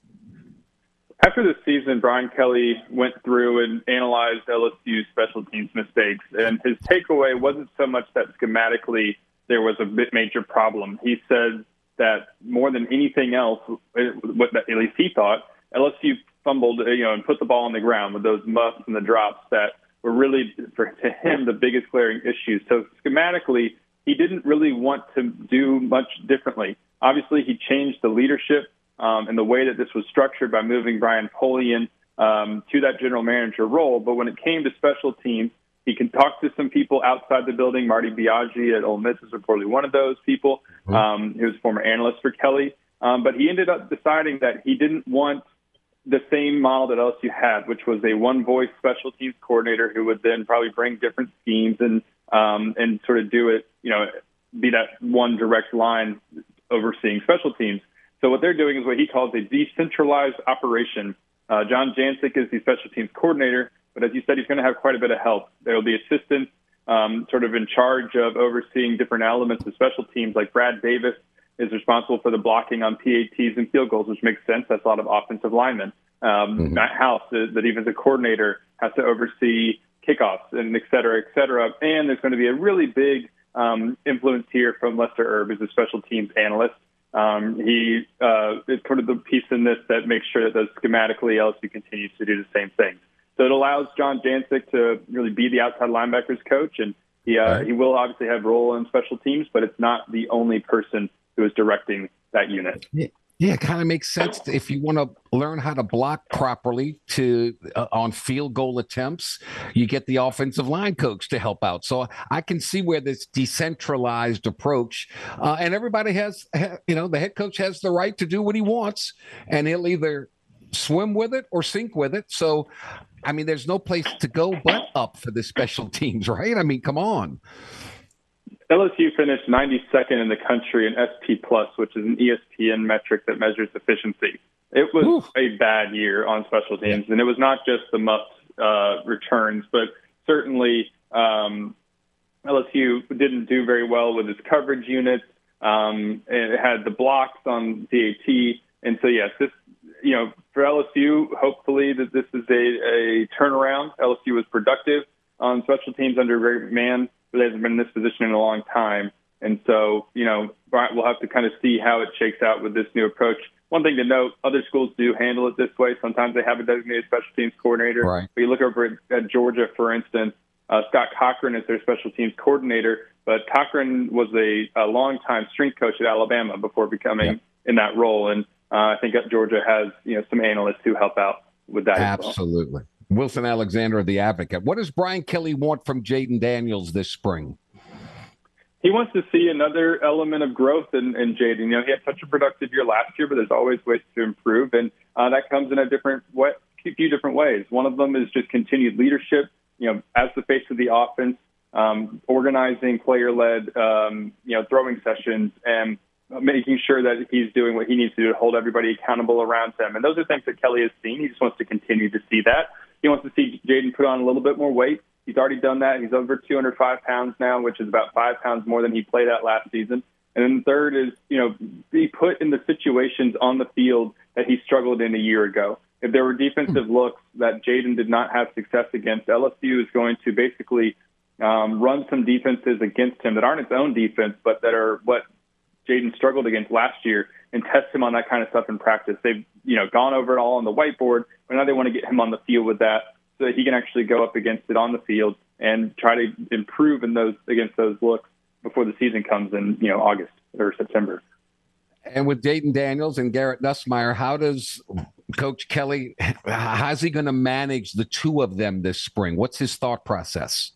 After the season, Brian Kelly went through and analyzed LSU's special teams mistakes, and his takeaway wasn't so much that schematically there was a bit major problem. He said that more than anything else, what at least he thought, LSU fumbled, you know, and put the ball on the ground with those muffs and the drops that were really, for, to him, the biggest glaring issues. So schematically, he didn't really want to do much differently. Obviously, he changed the leadership um, and the way that this was structured by moving Brian Polian um, to that general manager role. But when it came to special teams, he can talk to some people outside the building. Marty Biagi at Ole Miss is reportedly one of those people. Mm-hmm. Um, he was a former analyst for Kelly. Um, but he ended up deciding that he didn't want the same model that LSU had, which was a one voice special teams coordinator who would then probably bring different schemes and um, and sort of do it, you know, be that one direct line overseeing special teams. So what they're doing is what he calls a decentralized operation. Uh, John Jancic is the special teams coordinator. But as you said, he's going to have quite a bit of help. There will be assistants um, sort of in charge of overseeing different elements of special teams, like Brad Davis is responsible for the blocking on PATs and field goals, which makes sense. That's a lot of offensive linemen. Um, mm-hmm. Matt House, the, that even the defensive coordinator, has to oversee kickoffs and et cetera, et cetera. And there's going to be a really big um, influence here from Lester Erb, who's a special teams analyst. Um, he uh, is sort of the piece in this that makes sure that those schematically LSU continues to do the same things. So it allows John Jancic to really be the outside linebackers coach, and he uh, right. he will obviously have role in special teams, but it's not the only person who is directing that unit. Yeah. Yeah, it kind of makes sense if you want to learn how to block properly to uh, on field goal attempts. You get the offensive line coach to help out. So I can see where this decentralized approach, uh, and everybody has, you know, the head coach has the right to do what he wants, and he'll either swim with it or sink with it. So I mean, there's no place to go but up for the special (laughs) teams, right? I mean, come on. LSU finished 92nd in the country in SP Plus, which is an ESPN metric that measures efficiency. It was Oof. a bad year on special teams, and it was not just the muff uh, returns, but certainly um, LSU didn't do very well with its coverage units. Um, it had the blocks on PAT, and so yes, this you know for LSU, hopefully that this is a, a turnaround. LSU was productive on special teams under Greg McMahon but hasn't been in this position in a long time. And so, you know, we'll have to kind of see how it shakes out with this new approach. One thing to note, other schools do handle it this way. Sometimes they have a designated special teams coordinator. Right. But you look over at, at Georgia, for instance, uh, Scott Cochran is their special teams coordinator, but Cochran was a, a long-time strength coach at Alabama before becoming yep. in that role. And uh, I think Georgia has, you know, some analysts who help out with that. Absolutely. Well. Wilson Alexander, the advocate. What does Brian Kelly want from Jayden Daniels this spring? He wants to see another element of growth in, in Jayden. You know, he had such a productive year last year, but there's always ways to improve, and uh, that comes in a different way, few different ways. One of them is just continued leadership. You know, as the face of the offense, um, organizing player-led, um, you know, throwing sessions, and making sure that he's doing what he needs to do to hold everybody accountable around him. And those are things that Kelly has seen. He just wants to continue to see that. He wants to see Jayden put on a little bit more weight. He's already done that. He's over 205 pounds now, which is about five pounds more than he played at last season. And then the third is, you know, be put in the situations on the field that he struggled in a year ago. If there were defensive looks that Jayden did not have success against, LSU is going to basically um, run some defenses against him that aren't its own defense, but that are what Jayden struggled against last year and test him on that kind of stuff in practice. They've, you know, gone over it all on the whiteboard, but now they want to get him on the field with that so that he can actually go up against it on the field and try to improve in those against those looks before the season comes in, you know, August or September. And with Jayden Daniels and Garrett Nussmeier, how does Coach Kelly, how's he going to manage the two of them this spring? What's his thought process?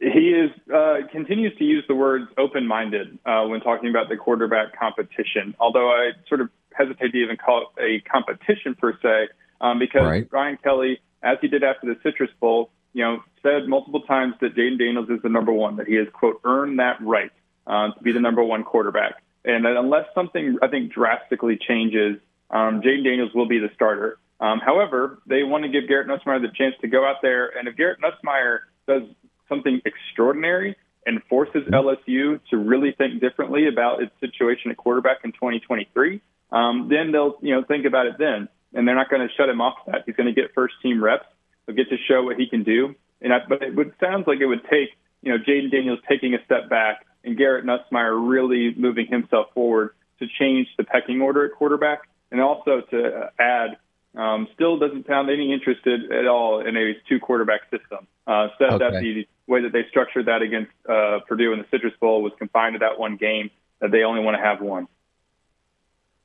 He is uh, continues to use the words open-minded uh, when talking about the quarterback competition. Although I sort of hesitate to even call it a competition per se, um, because right. Brian Kelly, as he did after the Citrus Bowl, you know, said multiple times that Jayden Daniels is the number one, that he has quote earned that right uh, to be the number one quarterback, and that unless something I think drastically changes, um, Jayden Daniels will be the starter. Um, however, they want to give Garrett Nussmeier the chance to go out there, and if Garrett Nussmeier does something extraordinary and forces. LSU to really think differently about its situation at quarterback in 2023, um, then they'll you know think about it then, and they're not going to shut him off that. He's going to get first team reps. He'll get to show what he can do. And I, but it would sounds like it would take you know Jayden Daniels taking a step back and Garrett Nussmeier really moving himself forward to change the pecking order at quarterback, and also to add um, still doesn't sound any interested at all in a two quarterback system. Uh, said okay. that the way that they structured that against uh, Purdue in the Citrus Bowl was confined to that one game, that they only want to have one.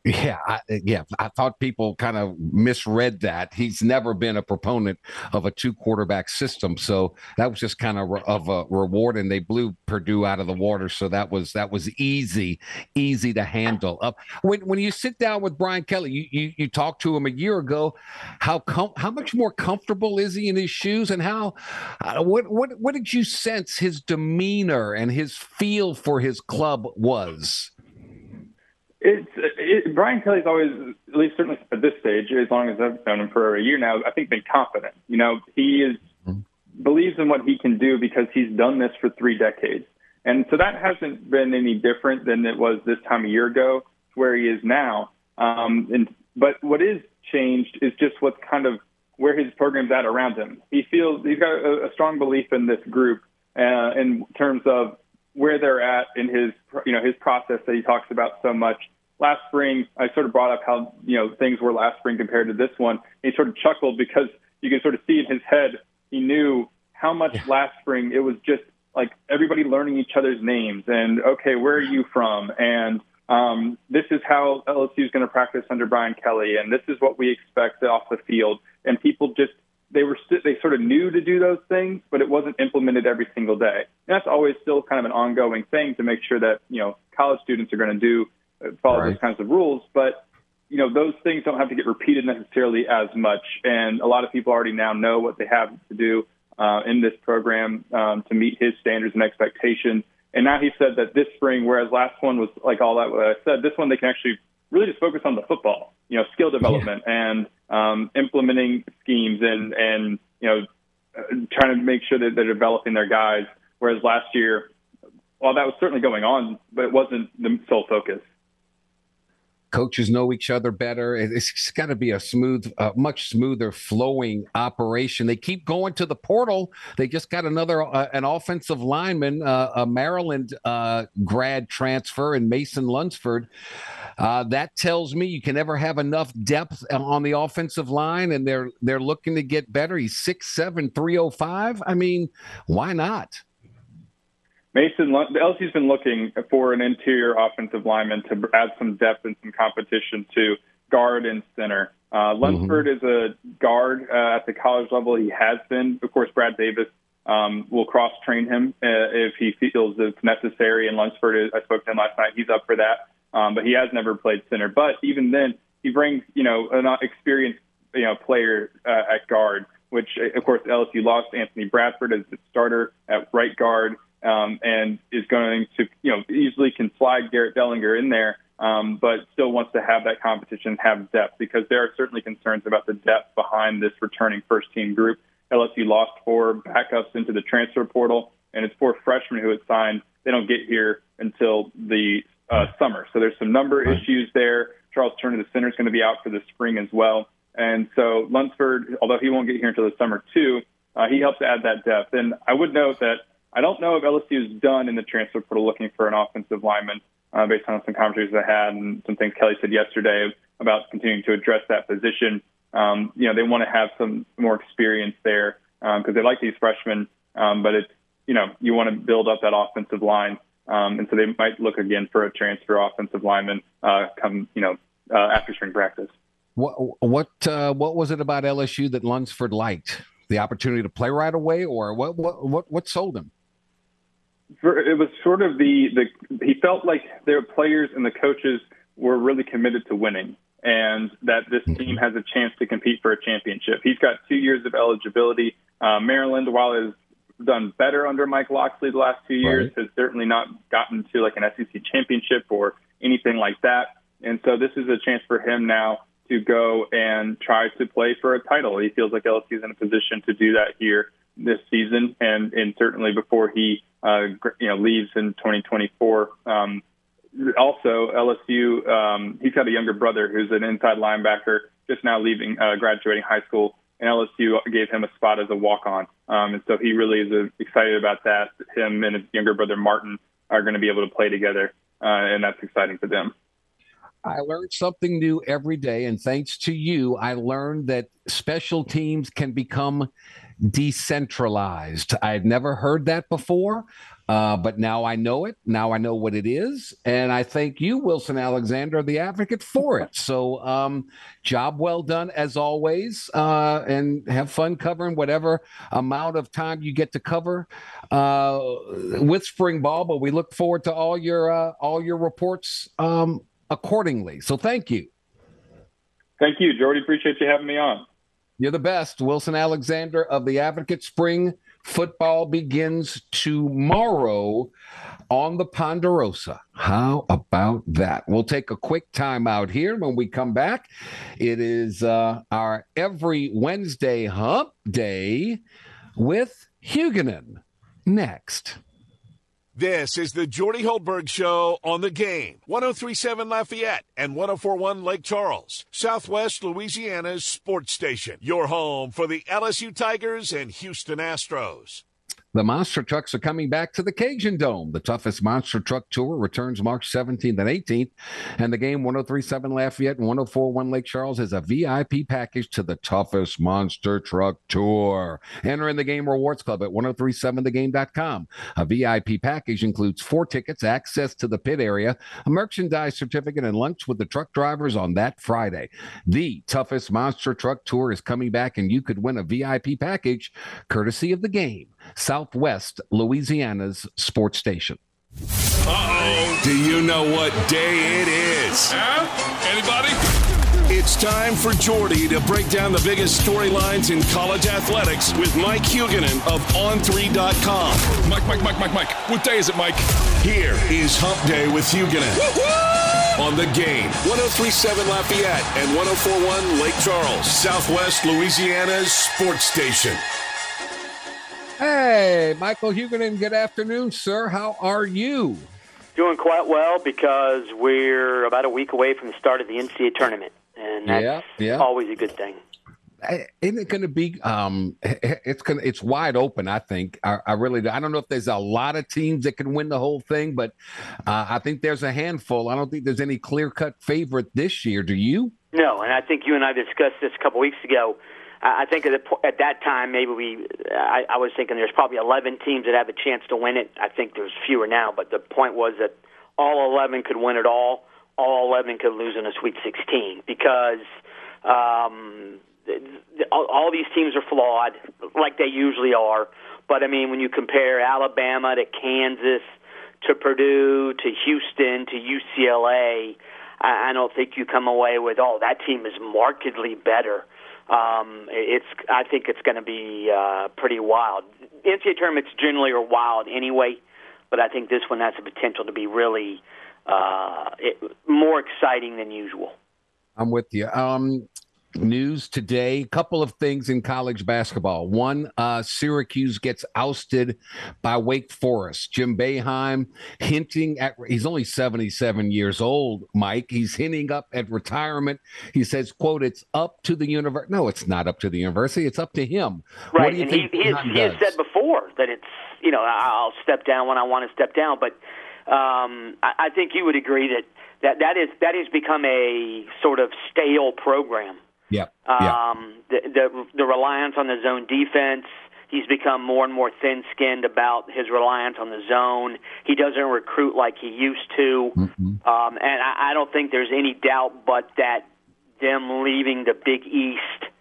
Yeah, I, yeah. I thought people kind of misread that. He's never been a proponent of a two quarterback system, so that was just kind of re- of a reward. And they blew Purdue out of the water, so that was that was easy, easy to handle. Uh, when when you sit down with Brian Kelly, you you, you talked to him a year ago. How com- how much more comfortable is he in his shoes, and how uh, what what what did you sense his demeanor and his feel for his club was? It's it, Brian Kelly's always, at least certainly at this stage, as long as I've known him for a year now, I think been confident. You know, he is mm-hmm. believes in what he can do because he's done this for three decades, and so that hasn't been any different than it was this time a year ago, where he is now. Um, and but what is changed is just what's kind of where his program's at around him. He feels he's got a, a strong belief in this group uh, in terms of where they're at in his you know his process that he talks about so much last spring, I sort of brought up how you know things were last spring compared to this one. And he sort of chuckled because you can sort of see in his head he knew how much yeah. last spring it was just like everybody learning each other's names and okay, where are you from? And um, this is how LSU is going to practice under Brian Kelly, and this is what we expect off the field. And people just they were st- they sort of knew to do those things, but it wasn't implemented every single day. And that's always still kind of an ongoing thing to make sure that you know college students are going to do follow right. those kinds of rules. But you know, those things don't have to get repeated necessarily as much. And a lot of people already now know what they have to do uh, in this program um, to meet his standards and expectations. And now he said that this spring, whereas last one was like all that what I said, this one they can actually really just focus on the football, you know, skill development yeah. and um, implementing schemes and and you know trying to make sure that they're developing their guys. Whereas last year, while that was certainly going on, but it wasn't the sole focus coaches know each other better. It's got to be a smooth, uh, much smoother flowing operation. They keep going to the portal. They just got another uh, an offensive lineman, uh, a Maryland uh, grad transfer, in Mason Lunsford. Uh, that tells me you can never have enough depth on the offensive line, and they're they're looking to get better. He's six seven, three oh five. I mean, why not? Mason, LSU's been looking for an interior offensive lineman to add some depth and some competition to guard and center. Uh, Lunsford mm-hmm. is a guard uh, at the college level. He has been. Of course, Brad Davis um, will cross train him uh, if he feels it's necessary. And Lunsford, is, I spoke to him last night. He's up for that, um, but he has never played center. But even then, he brings you know an experienced you know player uh, at guard. Which of course LSU lost Anthony Bradford as the starter at right guard um, and is going to, you know, easily can slide Garrett Dellinger in there, um, but still wants to have that competition, have depth, because there are certainly concerns about the depth behind this returning first team group. LSU lost four backups into the transfer portal, and it's four freshmen who had signed. They don't get here until the uh, summer. So there's some number issues there. Charles Turner, the center, is going to be out for the spring as well. And so Lunsford, although he won't get here until the summer too, uh, he helps add that depth. And I would note that I don't know if LSU is done in the transfer portal looking for an offensive lineman uh, based on some conversations I had and some things Kelly said yesterday about continuing to address that position. Um, you know, they want to have some more experience there because um, they like these freshmen, um, but it's, you know, you want to build up that offensive line. Um, and so they might look again for a transfer offensive lineman uh, come, you know, uh, after spring practice. What what uh, what was it about LSU that Lunsford liked? The opportunity to play right away, or what what what what sold him? It was sort of the the he felt like their players and the coaches were really committed to winning and that this mm-hmm. team has a chance to compete for a championship. He's got two years of eligibility. Uh, Maryland, while has done better under Mike Locksley the last two years, right. has certainly not gotten to like an SEC championship or anything like that. And so this is a chance for him now to go and try to play for a title. He feels like LSU is in a position to do that here this season, and and certainly before he you know leaves in 2024. Um, also, LSU um, he's got a younger brother who's an inside linebacker, just now leaving, uh, graduating high school, and LSU gave him a spot as a walk-on, um, and so he really is uh, excited about that. Him and his younger brother Martin are going to be able to play together, uh, and that's exciting for them. I learned something new every day. And thanks to you, I learned that special teams can become decentralized. I had never heard that before, uh, but now I know it. Now I know what it is. And I thank you, Wilson Alexander, the advocate, for it. (laughs) So, um, job well done as always. Uh, and have fun covering whatever amount of time you get to cover uh, with spring ball. But we look forward to all your uh, all your reports um, accordingly. So, thank you. Thank you, Jordy. Appreciate you having me on. You're the best. Wilson Alexander of the Advocate Spring football begins tomorrow on the Ponderosa. How about that? We'll take a quick time out here. When we come back, it is uh, our every Wednesday hump day with Huguenin next. This is the Jordy Hultberg Show on the game. 1037 Lafayette and 1041 Lake Charles, Southwest Louisiana's sports station. Your home for the LSU Tigers and Houston Astros. The monster trucks are coming back to the Cajun Dome. The toughest monster truck tour returns March 17th and 18th. And the game 1037 Lafayette and 1041 Lake Charles is a VIP package to the toughest monster truck tour. Enter in the game rewards club at 1037thegame.com. A VIP package includes four tickets, access to the pit area, a merchandise certificate, and lunch with the truck drivers on that Friday. The toughest monster truck tour is coming back, and you could win a VIP package courtesy of the game. Southwest Louisiana's sports station. Uh oh. Do you know what day it is? Yeah? Anybody? It's time for Jordy to break down the biggest storylines in college athletics with Mike Huguenin of On3.com. Mike, Mike, Mike, Mike, Mike. What day is it, Mike? Here is Hump Day with Huguenin. On the game, 1037 Lafayette and 1041 Lake Charles, Southwest Louisiana's sports station. Hey, Michael Huguenin, good afternoon, sir. How are you? Doing quite well because we're about a week away from the start of the NCAA tournament, and that's Yeah, yeah. always a good thing. Isn't it going to be? Um, it's going. It's wide open. I think. I, I really. do. I don't know if there's a lot of teams that can win the whole thing, but uh, I think there's a handful. I don't think there's any clear cut favorite this year. Do you? No, and I think you and I discussed this a couple weeks ago. I think at, that time, maybe we, I, I was thinking there's probably 11 teams that have a chance to win it. I think there's fewer now, but the point was that all 11 could win it all. All 11 could lose in a Sweet 16 because um, all, these teams are flawed, like they usually are. But I mean, when you compare Alabama to Kansas to Purdue to Houston to UCLA, I don't think you come away with, oh, that team is markedly better. Um, it's, I think it's going to be uh, pretty wild. NCAA tournaments generally are wild anyway, but I think this one has the potential to be really uh, it, more exciting than usual. I'm with you. Um, news today: a couple of things in college basketball. One, uh, Syracuse gets ousted by Wake Forest. Jim Boeheim hinting at he's only 77 years old. Mike, he's hinting up at retirement. He says, "quote It's up to the university." No, it's not up to the university. It's up to him. What Right, do you and think he, he, has, he has said before that it's you know I'll step down when I want to step down, but um, I, I think you would agree that that that is that has become a sort of stale program. Yeah, yeah. Um, the, the the reliance on the zone defense. He's become more and more thin-skinned about his reliance on the zone. He doesn't recruit like he used to, Mm-hmm. um, and I, I don't think there's any doubt but that them leaving the Big East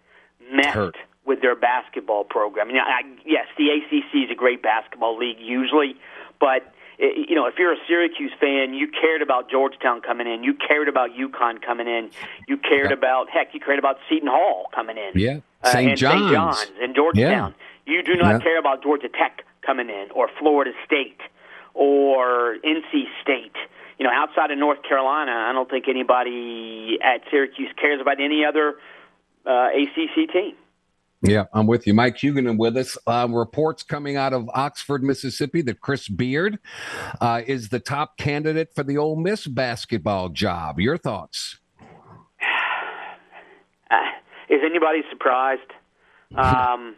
messed Hurt. with their basketball program. You know, I, yes, the ACC is a great basketball league usually, but you know, if you're a Syracuse fan, you cared about Georgetown coming in, you cared about UConn coming in, you cared Yep. about heck, you cared about Seton Hall coming in, Yeah. uh, St. and John's. St. John's and Georgetown. You do not Yeah. care about Georgia Tech coming in or Florida State or NC State. You know, outside of North Carolina, I don't think anybody at Syracuse cares about any other uh, ACC team. Yeah, I'm with you. Mike Huguenin with us. Um, reports coming out of Oxford, Mississippi, that Chris Beard uh, is the top candidate for the Ole Miss basketball job. Your thoughts? Uh, is anybody surprised? (laughs) Um,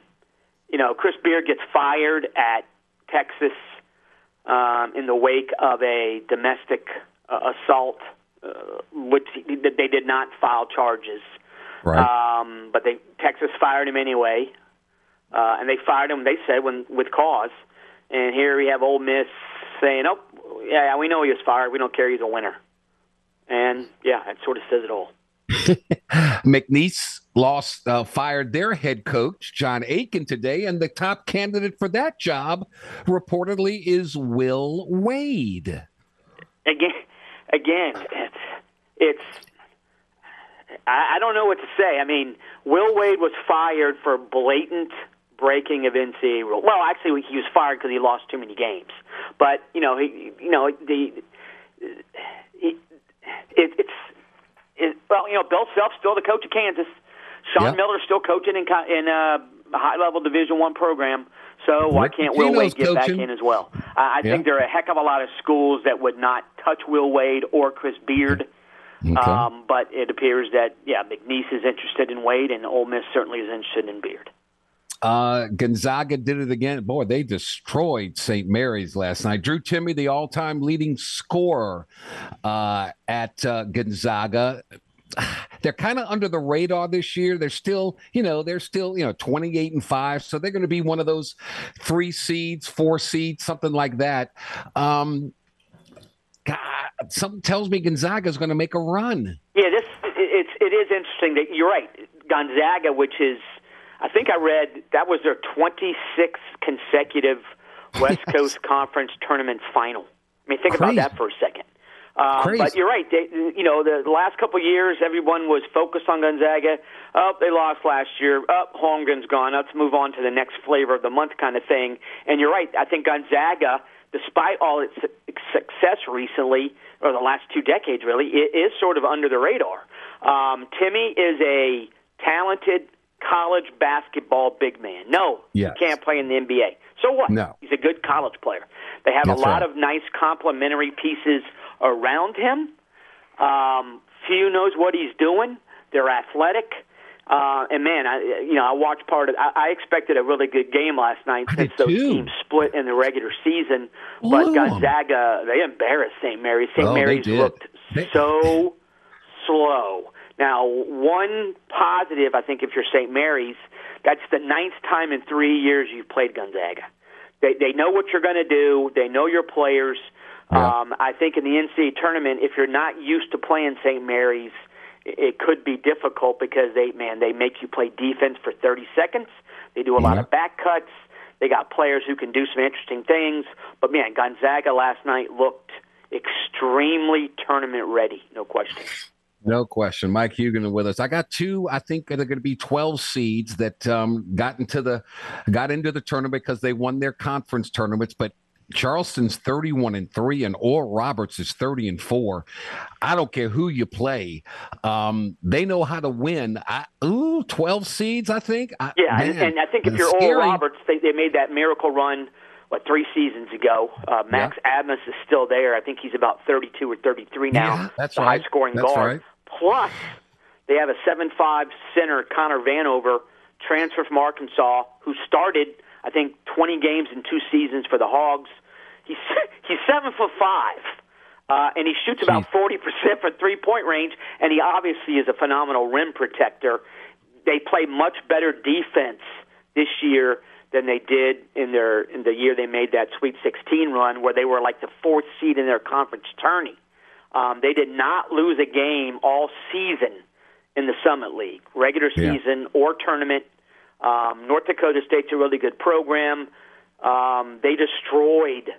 you know, Chris Beard gets fired at Texas um, in the wake of a domestic uh, assault, uh, which they did not file charges. Right. Um, but they Texas fired him anyway, uh, and they fired him. They said when with cause. And here we have Ole Miss saying, "Oh, yeah, we know he was fired. We don't care. He's a winner." And yeah, it sort of says it all. (laughs) McNeese lost, uh, fired their head coach, John Aiken, today, and the top candidate for that job reportedly is Will Wade. again, again, it's, it's I, I don't know what to say. I mean, Will Wade was fired for blatant breaking of NCAA rule. Well, actually, he was fired because he lost too many games. But you know, he, you know, the he, it, it's it, well, you know, Bill Self's still the coach of Kansas. Sean Yeah. Miller's still coaching in in a high level Division One program. So why can't Will Wade get back in as well? I, I Yeah. think there are a heck of a lot of schools that would not touch Will Wade or Chris Beard. Okay. Um, but it appears that yeah, McNeese is interested in Wade, and Ole Miss certainly is interested in Beard. Uh, Gonzaga did it again. Boy, they destroyed St. Mary's last night. Drew Timme, the all-time leading scorer uh, at uh, Gonzaga. (sighs) They're kind of under the radar this year. They're still, you know, they're still, you know, 28 and 5. So they're going to be one of those three seeds, four seeds, something like that. Um, God, something tells me Gonzaga is going to make a run. Yeah, this it, it's it is interesting that you're right. Gonzaga, which is I think I read that was their 26th consecutive (laughs) West Yes. Coast Conference tournament final. I mean, think Crazy. about that for a second. Um, but you're right. They, you know, the, the last couple of years, everyone was focused on Gonzaga. Oh, they lost last year. Oh, Holmgren's gone. Let's move on to the next flavor of the month kind of thing. And you're right. I think Gonzaga, despite all its success recently, or the last two decades really, it is sort of under the radar. Um, Timme is a talented college basketball big man. No, Yes. he can't play in the NBA. So what? No. He's a good college player. They have That's a lot right. of nice complementary pieces around him. Um, Few knows what he's doing. They're athletic. Uh, and man, I you know I watched part of. I, I expected a really good game last night I since those too. teams split in the regular season. Blew But. Gonzaga, they embarrassed St. Mary's. St. Oh, Mary's looked They- so slow. Now, one positive, I think, if you're St. Mary's, that's the ninth time in three years you've played Gonzaga. They they know what you're going to do. They know your players. Yeah. Um, I think in the NCAA tournament, if you're not used to playing St. Mary's, it could be difficult because they man they make you play defense for 30 seconds. They do a lot of back cuts. They got players who can do some interesting things. But man, Gonzaga last night looked extremely tournament ready, no question. No question. Mike Huguenin with us. I got two. I think they're going to be 12 seeds that um, got into the got into the tournament because they won their conference tournaments. But Charleston's 31 and three, and Oral Roberts is 30 and four. I don't care who you play. Um, they know how to win. I, ooh, 12 seeds. I think. I, Yeah, and, man, and I think if you're scary. Oral Roberts, they, they made that miracle run what three seasons ago. Uh, Max Abmas is still there. I think he's about 32 or 33 now. Yeah, that's the right. high scoring That's guard. right. Plus, they have a seven-five center, Connor Vanover, transfer from Arkansas, who started I think 20 games in two seasons for the Hogs. He's (laughs) he's seven foot five. Uh, and he shoots about forty percent from three point range, and he obviously is a phenomenal rim protector. They play much better defense this year than they did in their in the year they made that Sweet 16 run, where they were like the fourth seed in their conference tourney. Um, they did not lose a game all season in the Summit League, regular Yeah. season or tournament. Um, North Dakota State's a really good program. Um, they destroyed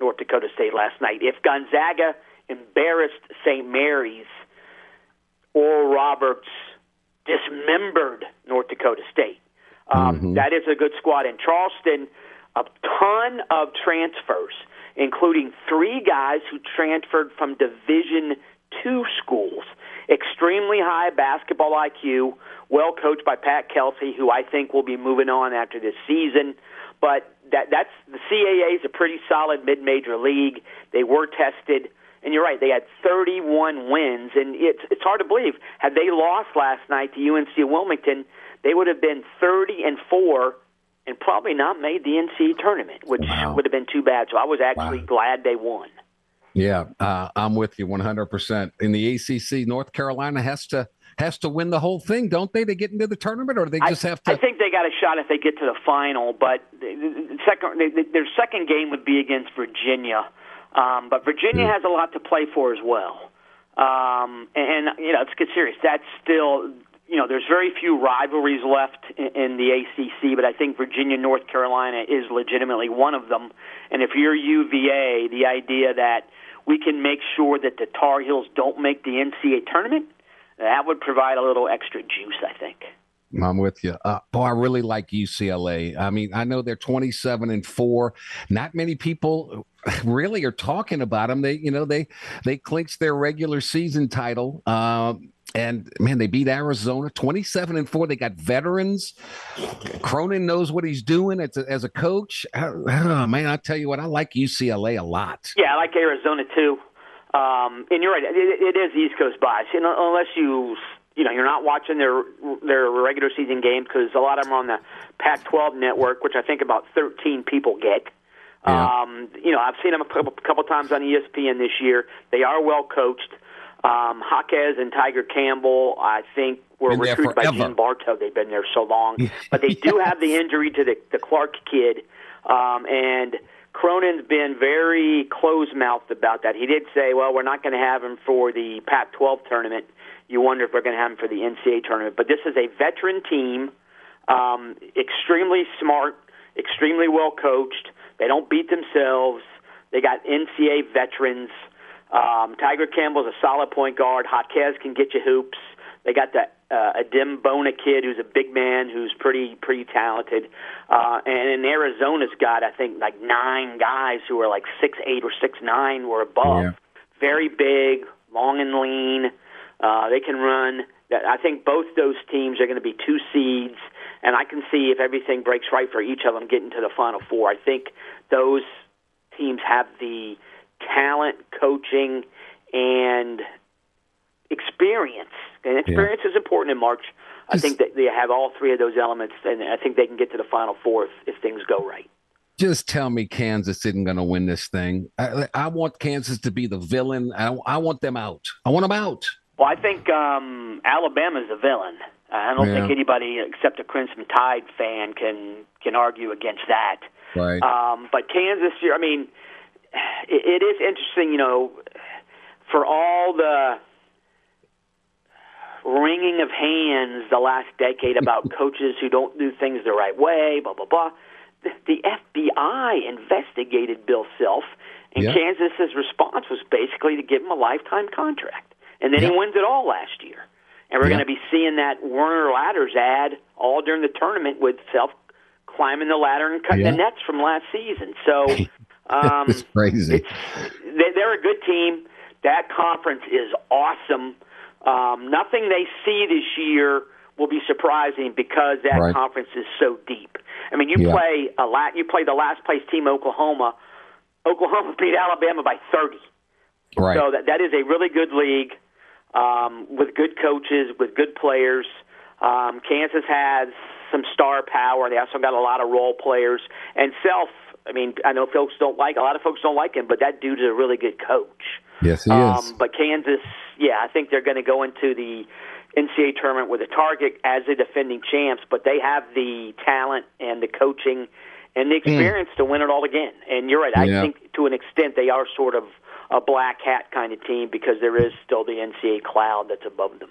North Dakota State last night. If Gonzaga embarrassed St. Mary's, Oral Roberts dismembered North Dakota State. Um, that is a good squad. In Charleston, a ton of transfers, including three guys who transferred from Division two schools. Extremely high basketball IQ, well coached by Pat Kelsey, who I think will be moving on after this season. But that that's the CAA is a pretty solid mid-major league. They were tested, and you're right. They had 31 wins, and it's it's hard to believe. Had they lost last night to UNC Wilmington, they would have been 30 and four, and probably not made the NCAA tournament, which Wow. would have been too bad. So I was actually Wow. glad they won. Yeah, uh, I'm with you 100%. In the ACC, North Carolina has to has to win the whole thing, don't they? To get into the tournament, or they just I, have to. I think they got a shot if they get to the final, but the, second the, the- their second game would be against Virginia. Um, but Virginia has a lot to play for as well. Um, and you know, let's get serious. That's still you know, there's very few rivalries left in, in the ACC, but I think Virginia North Carolina is legitimately one of them. And if you're UVA, the idea that we can make sure that the Tar Heels don't make the NCAA tournament, that would provide a little extra juice, I think. I'm with you. Uh, boy, I really like UCLA. I mean, I know they're 27 and four. Not many people really are talking about them. They, you know, they they clinched their regular season title. Um, and man, they beat Arizona 27 and four. They got veterans. Cronin knows what he's doing as a, as a coach. Oh, man, I tell you what, I like UCLA a lot. Yeah, I like Arizona too. Um, and you're right; it, it is East Coast bias. Unless you you know you're not watching their their regular season games because a lot of them are on the Pac-12 network, which I think about 13 people get. Yeah. Um, you know, I've seen them a couple, couple times on ESPN this year. They are well coached. Um, Jaquez and Tiger Campbell, I think, were Been recruited by. Gene Bartow. They've been there so long, but they do have the (laughs) injury to the, the Clark kid, um, and Cronin's been very close-mouthed about that. He did say, "Well, we're not going to have him for the Pac-12 tournament. You wonder if we're going to have him for the NCAA tournament." But this is a veteran team, um, extremely smart, extremely well coached. They don't beat themselves. They got NCAA veterans. Um, Tiger Campbell's a solid point guard. Jaquez can get you hoops. They got that uh, Adem Bona kid who's a big man who's pretty pretty talented. Uh, and in Arizona's got I think like nine guys who are like six eight or six nine or above. Yeah. Very big, long and lean. Uh, they can run. I think both those teams are going to be two seeds, and I can see if everything breaks right for each of them getting to the Final Four. I think those teams have the talent, coaching, and experience. And experience is important in March. I think that they have all three of those elements, and I think they can get to the Final Four if, if things go right. Just tell me Kansas isn't going to win this thing. I, I want Kansas to be the villain. I, I want them out. I want them out. Well, I think um, Alabama's the villain. I don't Yeah. think anybody except a Crimson Tide fan can can argue against that. Right. Um, but Kansas, I mean, it, it is interesting, you know, for all the wringing of hands the last decade about (laughs) coaches who don't do things the right way, blah blah blah. The, the FBI investigated Bill Self, and Yeah. Kansas's response was basically to give him a lifetime contract, and then he wins it all last year. And we're Yeah. going to be seeing that Werner Ladders ad all during the tournament with Self climbing the ladder and cutting Yeah. the nets from last season. So (laughs) um, (laughs) it's crazy. they, they're a good team. That conference is awesome. Um, nothing they see this year will be surprising because that Right. conference is so deep. I mean, you Yeah. play a lot. You play the last place team, Oklahoma. Oklahoma (laughs) beat Alabama by thirty. Right. So that that is a really good league um, with good coaches, with good players. Um, Kansas has some star power. They also got a lot of role players and self. I mean, I know folks don't like a lot of folks don't like him, but that dude's a really good coach. yes, he Um, is. but Kansas, yeah, I think they're going to go into the NCAA tournament with a target as the defending champs, but they have the talent and the coaching and the experience to win it all again. And you're right. Hmm. Yeah. I think to an extent they are sort of a black hat kind of team because there is still the NCAA cloud that's above them.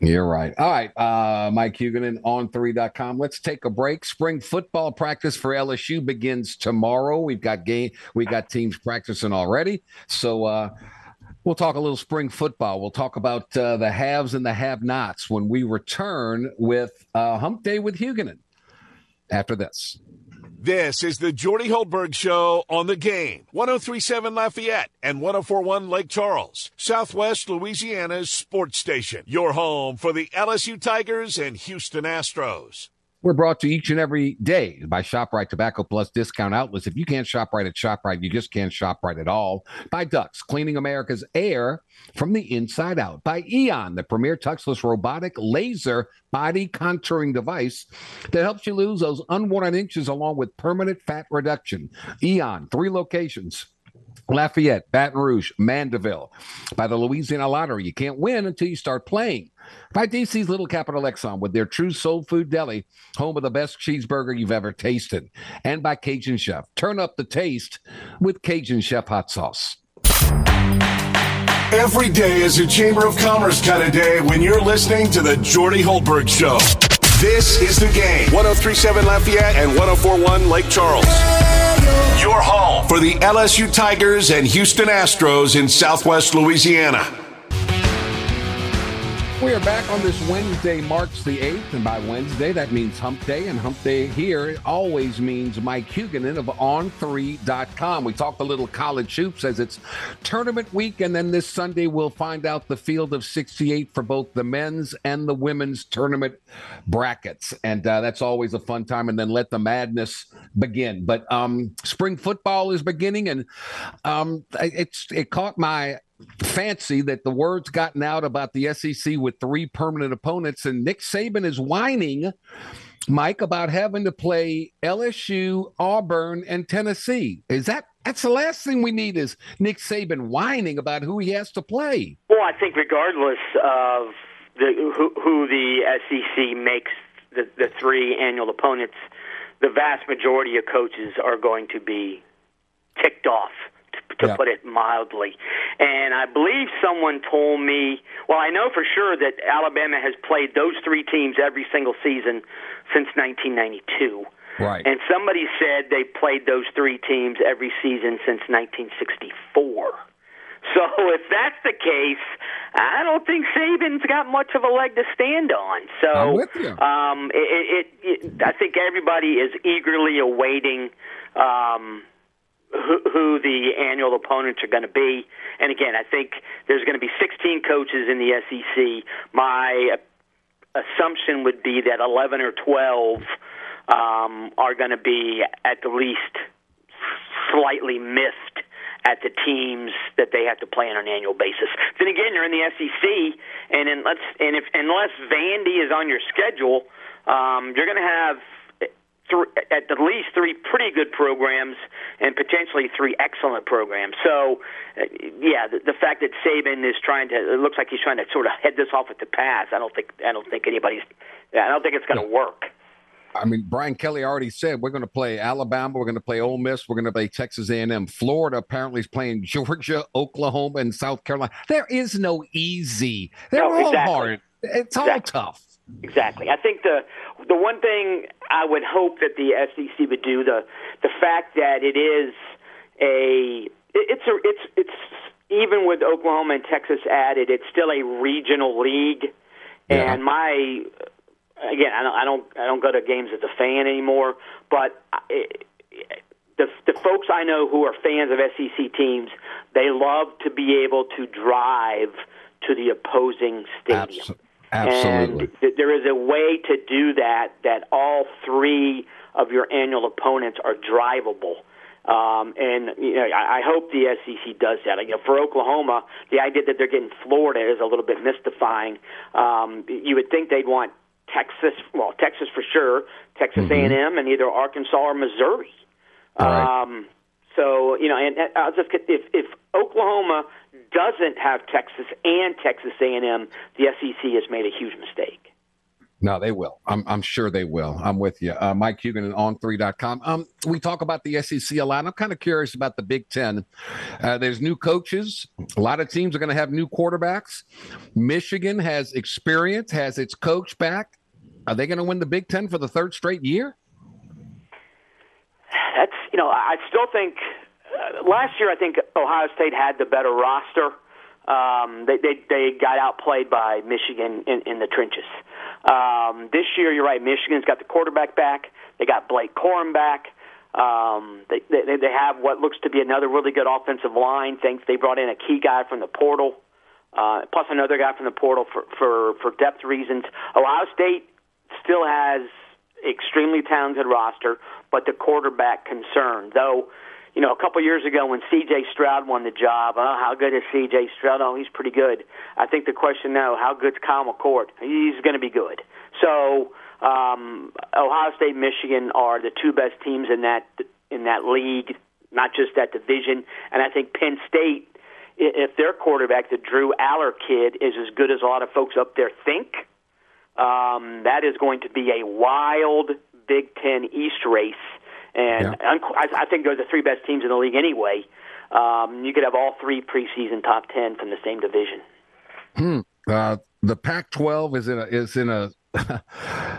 You're right. All right. Uh, Mike Huguenin on3.com. Let's take a break. Spring football practice for LSU begins tomorrow. We've got game, we got teams practicing already. So uh, we'll talk a little spring football. We'll talk about uh, the haves and the have nots when we return with uh, Hump Day with Huguenin after this. This is the Jordy Hultberg Show on the game. 1037 Lafayette and 1041 Lake Charles, Southwest Louisiana's sports station. Your home for the LSU Tigers and Houston Astros. We're brought to each and every day by ShopRite Tobacco Plus discount outlets. If you can't shop right at ShopRite, you just can't shop right at all. By Ductz, cleaning America's air from the inside out. By Eon, the premier touchless robotic laser body contouring device that helps you lose those unwanted inches along with permanent fat reduction. Eon, three locations. Lafayette, Baton Rouge, Mandeville. By the Louisiana Lottery, you can't win until you start playing. By DC's Little Capital Exxon with their true soul food deli, home of the best cheeseburger you've ever tasted. And by Cajun Chef. Turn up the taste with Cajun Chef hot sauce. Every day is a Chamber of Commerce kind of day when you're listening to the Jordy Hultberg Show. This is the game. 1037 Lafayette and 1041 Lake Charles. Your home for the LSU Tigers and Houston Astros in Southwest Louisiana. We are back on this Wednesday, March the 8th. And by Wednesday, that means hump day. And hump day here always means Mike Huguenin of on3.com. We talked a little college hoops as it's tournament week. And then this Sunday, we'll find out the field of 68 for both the men's and the women's tournament brackets. And uh, that's always a fun time. And then let the madness begin. But um, spring football is beginning. And um, it's it caught my fancy that the word's gotten out about the SEC with three permanent opponents, and Nick Saban is whining, Mike, about having to play LSU, Auburn, and Tennessee. Is that that's the last thing we need is Nick Saban whining about who he has to play? Well, I think regardless of the who, who the SEC makes the, the three annual opponents, the vast majority of coaches are going to be ticked off, to, Yeah. put it mildly. And I believe someone told me, well, I know for sure that Alabama has played those three teams every single season since 1992. Right. And somebody said they played those three teams every season since 1964. So (laughs) if that's the case, I don't think Saban's got much of a leg to stand on. So I'm with you. Um, it, it, it, I think everybody is eagerly awaiting um, who, the annual opponents are going to be. And again, I think there's going to be 16 coaches in the SEC. My assumption would be that 11 or 12 um, are going to be at the least slightly missed at the teams that they have to play on an annual basis. Then again, you're in the SEC, and unless and if unless Vandy is on your schedule, um, you're going to have th- at the least three pretty good programs and potentially three excellent programs. So, uh, yeah, the, the fact that Saban is trying to it looks like he's trying to sort of head this off at the pass. I don't think I don't think anybody's I don't think it's going to work. I mean, Brian Kelly already said we're going to play Alabama, we're going to play Ole Miss, we're going to play Texas A&M. Florida apparently is playing Georgia, Oklahoma, and South Carolina. There is no easy. They're No, all exactly. hard. It's all tough. Exactly. I think the the one thing I would hope that the SEC would do the the fact that it is a it's a it's it's even with Oklahoma and Texas added, it's still a regional league. Yeah. And my again, I don't I don't I don't go to games as a fan anymore, but I, the the folks I know who are fans of SEC teams, they love to be able to drive to the opposing stadium. Abso- absolutely. And th- there is a way to do that that all three of your annual opponents are drivable. Um, and you know, I, I hope the SEC does that. You know, for Oklahoma, the idea that they're getting Florida is a little bit mystifying. Um, you would think they'd want Texas, well, Texas for sure, Texas A&M, and either Arkansas or Missouri. Right. Um, so you know, and, and I'll just get if if Oklahoma doesn't have Texas and Texas A&M, the SEC has made a huge mistake. No, they will. I'm, I'm sure they will. I'm with you. Uh, Mike Huguenin at on3.com. Um, we talk about the SEC a lot. I'm kind of curious about the Big Ten. Uh, there's new coaches. A lot of teams are going to have new quarterbacks. Michigan has experience, has its coach back. Are they going to win the Big Ten for the third straight year? That's you know, I still think uh, last year I think Ohio State had the better roster. Um, they, they they got outplayed by Michigan in, in the trenches. Um, this year, you're right. Michigan's got the quarterback back. They got Blake Corum back. Um, they, they they have what looks to be another really good offensive line. Thanks, they brought in a key guy from the portal, uh, plus another guy from the portal for for for depth reasons. Ohio State still has extremely talented roster, but the quarterback concern. Though, you know, a couple years ago when C.J. Stroud won the job, oh, how good is C.J. Stroud? Oh, he's pretty good. I think the question now, how good's Kyle McCord? He's going to be good. So, um, Ohio State, Michigan are the two best teams in that in that league, not just that division. And I think Penn State, if their quarterback, the Drew Allar kid, is as good as a lot of folks up there think, um, that is going to be a wild Big Ten East race, and unqu- I, I think they're the three best teams in the league anyway. Um, you could have all three preseason top ten from the same division. Hmm. Uh, the Pac-12 is in a is in a (laughs)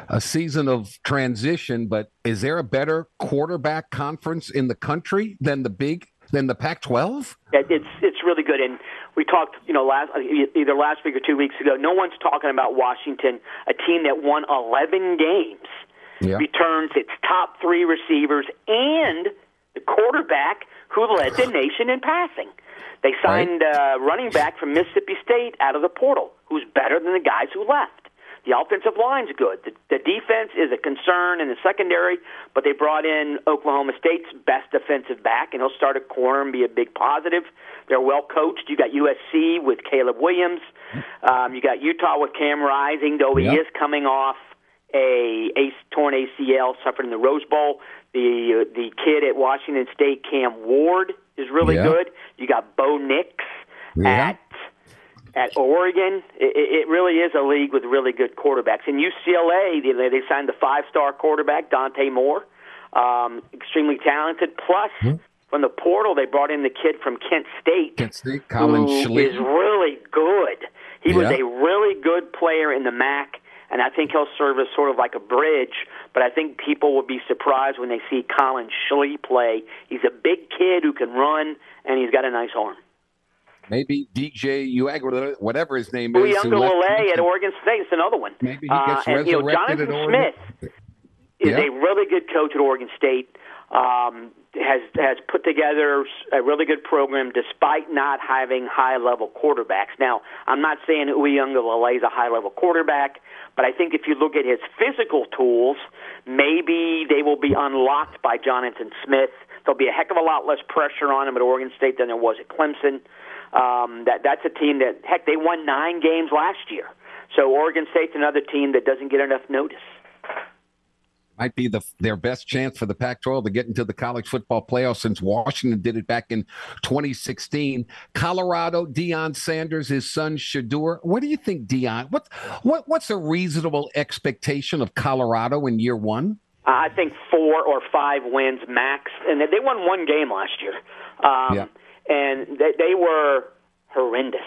a season of transition, but is there a better quarterback conference in the country than the big than the Pac-12? It's it's really good, and we talked, you know, last e- either last week or two weeks ago. No one's talking about Washington, a team that won 11 games, Yeah. returns its top three receivers and the quarterback who led the (sighs) nation in passing. They signed uh, running back from Mississippi State out of the portal, who's better than the guys who left. The offensive line's good. The, the defense is a concern in the secondary, but they brought in Oklahoma State's best defensive back, and he'll start at corner and be a big positive. They're well coached. You got USC with Caleb Williams. Um, you got Utah with Cam Rising, though he Yeah. is coming off a, a torn ACL suffered in the Rose Bowl. The uh, the kid at Washington State, Cam Ward, is really Yeah. good. You got Bo Nix Yeah. at at Oregon. It, it really is a league with really good quarterbacks. In UCLA, they, they signed the five-star quarterback Dante Moore, um, extremely talented. Plus, Hmm. from the portal, they brought in the kid from Kent State, Kent State, Colin who Schlee. is really good. He was a really good player in the MAC, and I think he'll serve as sort of like a bridge. But I think people will be surprised when they see Colin Schlee play. He's a big kid who can run, and he's got a nice arm. Maybe DJ Uaga, whatever his name is. who left at Oregon State is another one. Maybe he gets uh, and, you know, Jonathan at Smith is Yeah. a really good coach at Oregon State. Um, has has put together a really good program despite not having high level quarterbacks. Now, I'm not saying Uiagalelei is a high level quarterback, but I think if you look at his physical tools, maybe they will be unlocked by Jonathan Smith. There'll be a heck of a lot less pressure on him at Oregon State than there was at Clemson. Um, that that's a team that heck they won nine games last year. So Oregon State's another team that doesn't get enough notice. Might be the their best chance for the Pac-12 to get into the college football playoff since Washington did it back in 2016. Colorado, Deion Sanders, his son Shedeur. What do you think, Deion? What what what's a reasonable expectation of Colorado in year one? Uh, I think four or five wins max, and they- they won one game last year. Um, Yeah. And they, they were horrendous,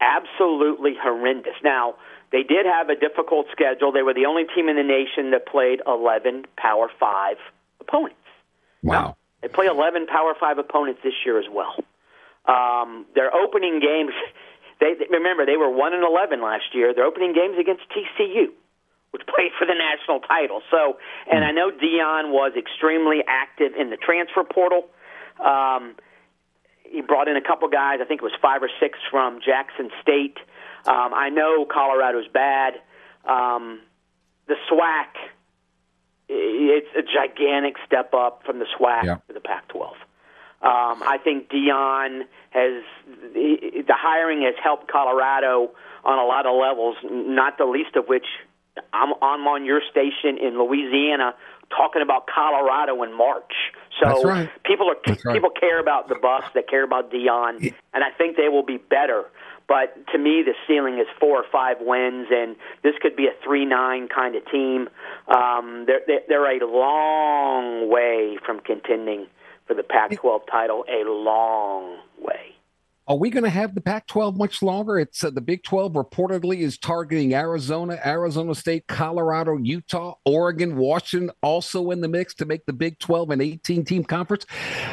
absolutely horrendous. Now they did have a difficult schedule. They were the only team in the nation that played 11 Power Five opponents. Wow. They play 11 Power Five opponents this year as well. Um, their opening games, (laughs) they remember they were one and 11 last year. Their opening games against TCU, which (laughs) played for the national title. So, and I know Deion was extremely active in the transfer portal. Um, he brought in a couple guys. I think it was five or six from Jackson State. Um, I know Colorado's bad. Um, the SWAC, it's a gigantic step up from the SWAC Yeah. to the Pac-12. Um, I think Deion has the hiring has helped Colorado on a lot of levels, not the least of which I'm, I'm on your station in Louisiana talking about Colorado in March. So right. people are right. people care about the Bucks, they care about Deion, and I think they will be better. But to me, the ceiling is four or five wins, and this could be a three-nine kind of team. Um, they're they're- a long way from contending for the Pac-12 title. A long way. Are we going to have the Pac-12 much longer? It's uh, the Big 12 reportedly is targeting Arizona, Arizona State, Colorado, Utah, Oregon, Washington, also in the mix to make the Big 12 an 18-team conference.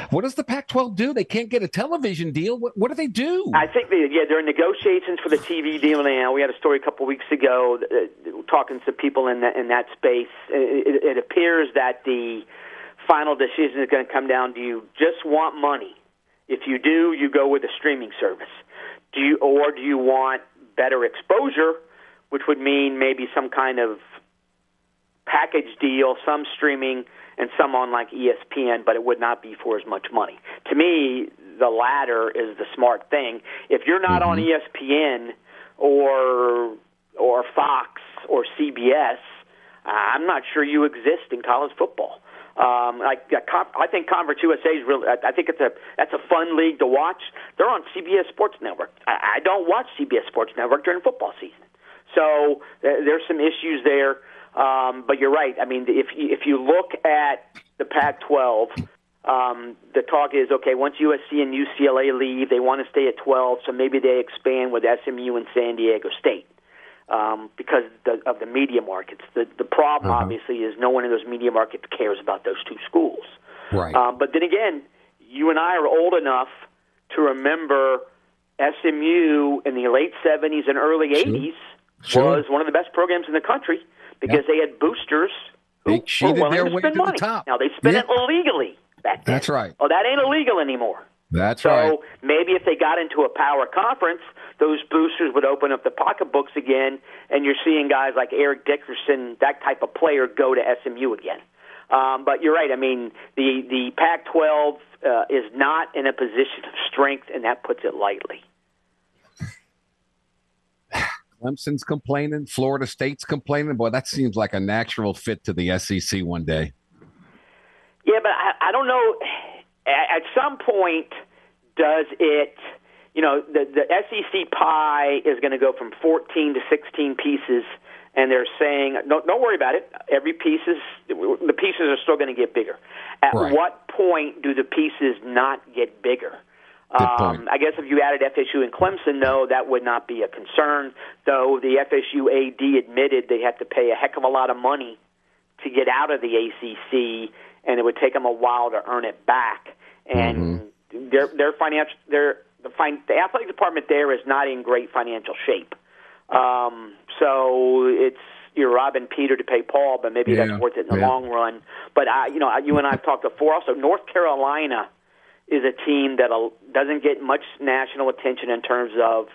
What does the Pac-12 do? They can't get a television deal. What, what do they do? I think they, yeah, they're in negotiations for the TV deal now. We had a story a couple weeks ago uh, talking to people in that in that space. It, it, it appears that the final decision is going to come down. Do you just want money? If you do, you go with a streaming service. Do you, or do you want better exposure, which would mean maybe some kind of package deal, some streaming and some on like ESPN, but it would not be for as much money. To me, the latter is the smart thing. If you're not on mm-hmm. E ESPN or or Fox or CBS, I'm not sure you exist in college football. Um, I, I think Conference USA is really. I think it's a that's a fun league to watch. They're on CBS Sports Network. I, I don't watch CBS Sports Network during football season, so there, there's some issues there. Um, but you're right. I mean, if if you look at the Pac-12, um, the talk is okay. Once USC and UCLA leave, they want to stay at 12, so maybe they expand with SMU and San Diego State um, because the, of the media markets. The the problem, obviously, is no one in those media markets cares about those two schools. right. Um, but then again, you and I are old enough to remember SMU in the late 70s and early 80s Sure. was one of the best programs in the country because they had boosters who They were cheated willing their to way spend to the money. top. Now they spend Yeah. it illegally back then. That's right. Oh, that ain't illegal anymore. That's So right. So maybe if they got into a power conference, those boosters would open up the pocketbooks again, and you're seeing guys like Eric Dickerson, that type of player, go to SMU again. Um, but you're right. I mean, the the Pac-12 uh, is not in a position of strength, and that puts it lightly. Clemson's complaining. Florida State's complaining. Boy, that seems like a natural fit to the SEC one day. Yeah, but I, I don't know. At, at some point, does it? You know, the the SEC pie is going to go from 14 to 16 pieces, and they're saying, "Don't don't worry about it. Every piece is the pieces are still going to get bigger." At Right. what point do the pieces not get bigger? Um. I guess if you added FSU and Clemson, no, that would not be a concern. Though the FSU AD admitted they have to pay a heck of a lot of money to get out of the ACC, and it would take them a while to earn it back. And their their financial their the fin- the athletic department there is not in great financial shape. Um, so it's you're robbing Peter to pay Paul, but maybe Yeah, that's worth it in the yeah. long run. But I, you know, you and I have talked before. Also, North Carolina is a team that doesn't get much national attention in terms of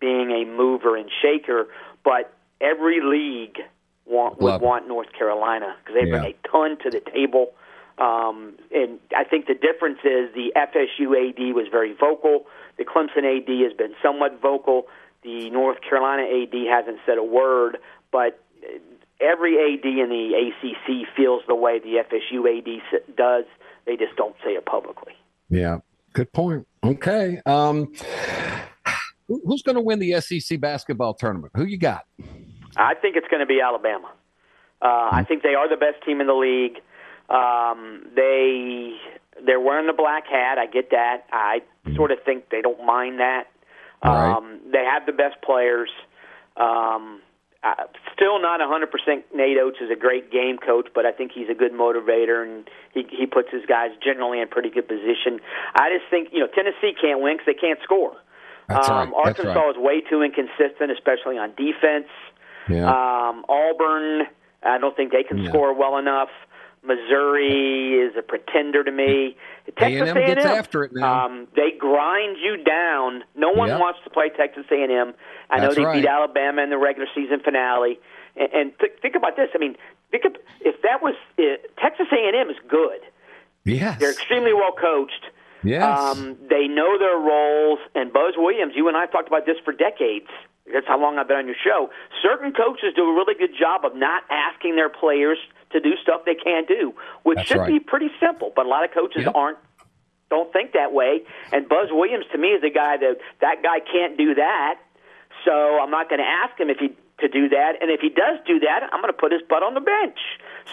being a mover and shaker, but every league want, would Love want North Carolina because they bring Yeah. a ton to the table. Um, and I think the difference is the FSU AD was very vocal. The Clemson AD has been somewhat vocal. The North Carolina AD hasn't said a word, but every AD in the ACC feels the way the FSU AD does. They just don't say it publicly. Yeah, good point. Okay. Um, who's going to win the SEC basketball tournament? Who you got? I think it's going to be Alabama. Uh, I think they are the best team in the league. Um, they they're wearing the black hat. I get that. I sort of think they don't mind that. Right. Um, they have the best players. Um, uh, still not 100%. Nate Oats is a great game coach, but I think he's a good motivator, and he he puts his guys generally in pretty good position. I just think you know Tennessee can't win because they can't score. That's um, right. That's Arkansas right. is way too inconsistent, especially on defense. Yeah. Um, Auburn, I don't think they can Yeah. score well enough. Missouri is a pretender to me. (laughs) Texas A&M gets A&M, after it now. Um, they grind you down. No one Yep. wants to play Texas A&M. I know they right. beat Alabama in the regular season finale. And, and th- think about this. I mean, think of, if that was uh, Texas A&M is good. yes. They're extremely well coached. Yes. Um, they know their roles. And Buzz Williams, you and I have talked about this for decades. That's how long I've been on your show. Certain coaches do a really good job of not asking their players to do stuff they can't do, which That's should right. be pretty simple. But a lot of coaches Yep. aren't don't think that way. And Buzz Williams to me is a guy that that guy can't do that. So I'm not going to ask him if he to do that. And if he does do that, I'm going to put his butt on the bench.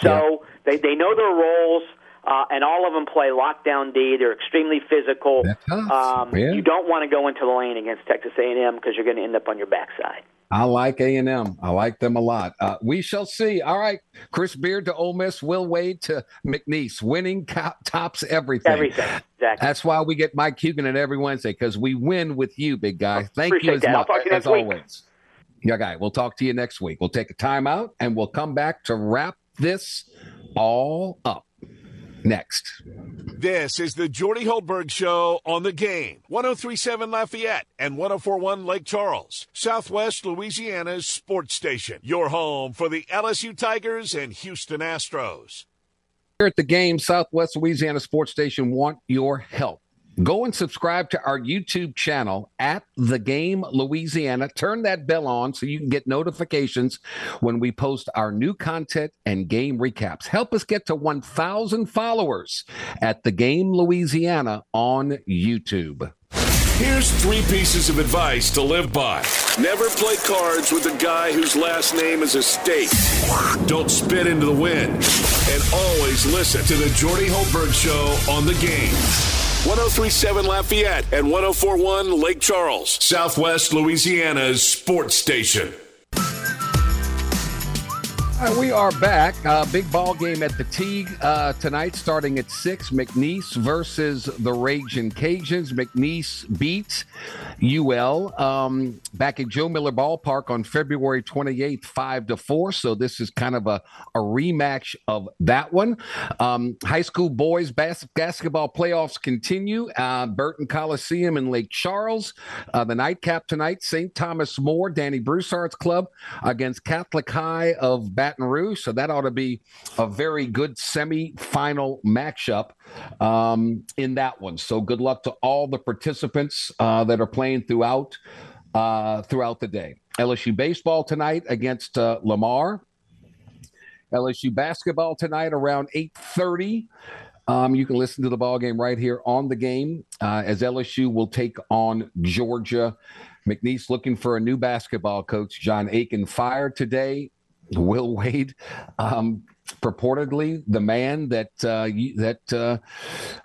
So they they know their roles. Uh, and all of them play lockdown D. They're extremely physical. Um, Yeah. You don't want to go into the lane against Texas A&M because you're going to end up on your backside. I like A and M. I like them a lot. Uh, we shall see. All right, Chris Beard to Ole Miss, Will Wade to McNeese. Winning co- tops everything. Everything. Exactly. That's why we get Mike Huguenin in every Wednesday because we win with you, big guy. Thank you as that. Much you as next week. always. Yeah, guy. We'll talk to you next week. We'll take a timeout and we'll come back to wrap this all up next. This is the Jordy Hultberg Show on the game. 1037 Lafayette and 1041 Lake Charles, Southwest Louisiana's sports station. Your home for the LSU Tigers and Houston Astros. Here at the game, Southwest Louisiana Sports Station want your help. Go and subscribe to our YouTube channel at The Game Louisiana. Turn that bell on so you can get notifications when we post our new content and game recaps. Help us get to 1,000 followers at The Game Louisiana on YouTube. Here's three pieces of advice to live by. Never play cards with a guy whose last name is a state. Don't spit into the wind. And always listen to the Jordy Hultberg Show on the game. 1037 Lafayette and 1041 Lake Charles, Southwest Louisiana's sports station. Right, we are back. Uh, big ball game at the Tigue uh, tonight, starting at six. McNeese versus the Raging Cajuns. McNeese beats UL um, back at Joe Miller Ballpark on February 28th, five to four. So this is kind of a, a rematch of that one. Um, high school boys bas- basketball playoffs continue. Uh, Burton Coliseum in Lake Charles. Uh, the nightcap tonight, St. Thomas More, Danny Broussard's club against Catholic High of Baton Rouge. So that ought to be a very good semi-final matchup um, in that one. So good luck to all the participants uh, that are playing throughout uh, throughout the day. LSU baseball tonight against uh, Lamar. LSU basketball tonight around 8:30. Um, you can listen to the ball game right here on the game uh, as LSU will take on Georgia. McNeese looking for a new basketball coach. John Aiken fired today. Will Wade, um, purportedly the man that uh, that uh,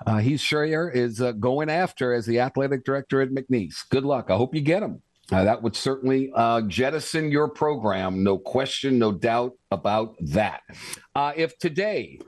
uh, he's sure is uh, going after as the athletic director at McNeese. Good luck. I hope you get him. Uh, that would certainly jettison your program, no question, no doubt about that. If today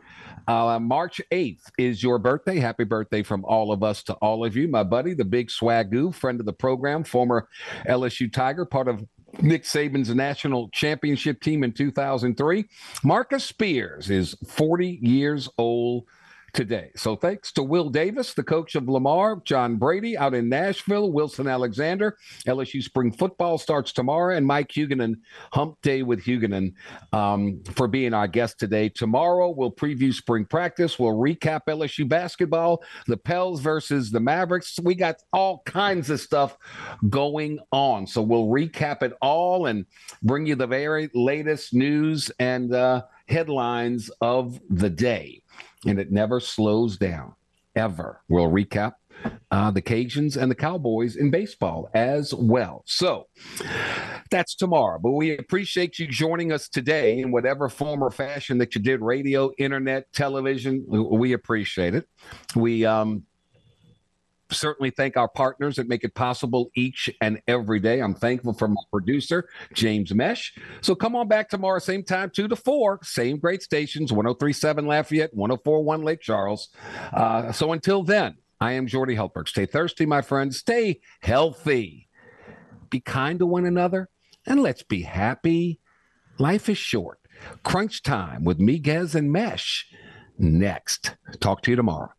Uh, March 8th is your birthday. Happy birthday from all of us to all of you. My buddy, the big Swagu, friend of the program, former LSU Tiger, part of Nick Saban's national championship team in 2003. Marcus Spears is 40 years old today. So thanks to Will Davis, the coach of Lamar, John Brady out in Nashville, Wilson Alexander. LSU spring football starts tomorrow, and Mike Huguenin, Hump Day with Huguenin, um, for being our guest today. Tomorrow, we'll preview spring practice. We'll recap LSU basketball, the Pels versus the Mavericks. We got all kinds of stuff going on. So we'll recap it all and bring you the very latest news and uh, headlines of the day and it never slows down ever. We'll recap uh, the Cajuns and the Cowboys in baseball as well. So that's tomorrow. But we appreciate you joining us today in whatever form or fashion that you did radio, internet, television. We appreciate it. We um, certainly thank our partners that make it possible each and every day. I'm thankful for my producer, James Mesh. So come on back tomorrow, same time, 2 to 4, same great stations 1037 Lafayette, 1041 Lake Charles. Uh, so until then, I am Jordy Hultberg. Stay thirsty, my friends. Stay healthy. Be kind to one another, and let's be happy. Life is short. Crunch time with Miguez and Mesh next. Talk to you tomorrow.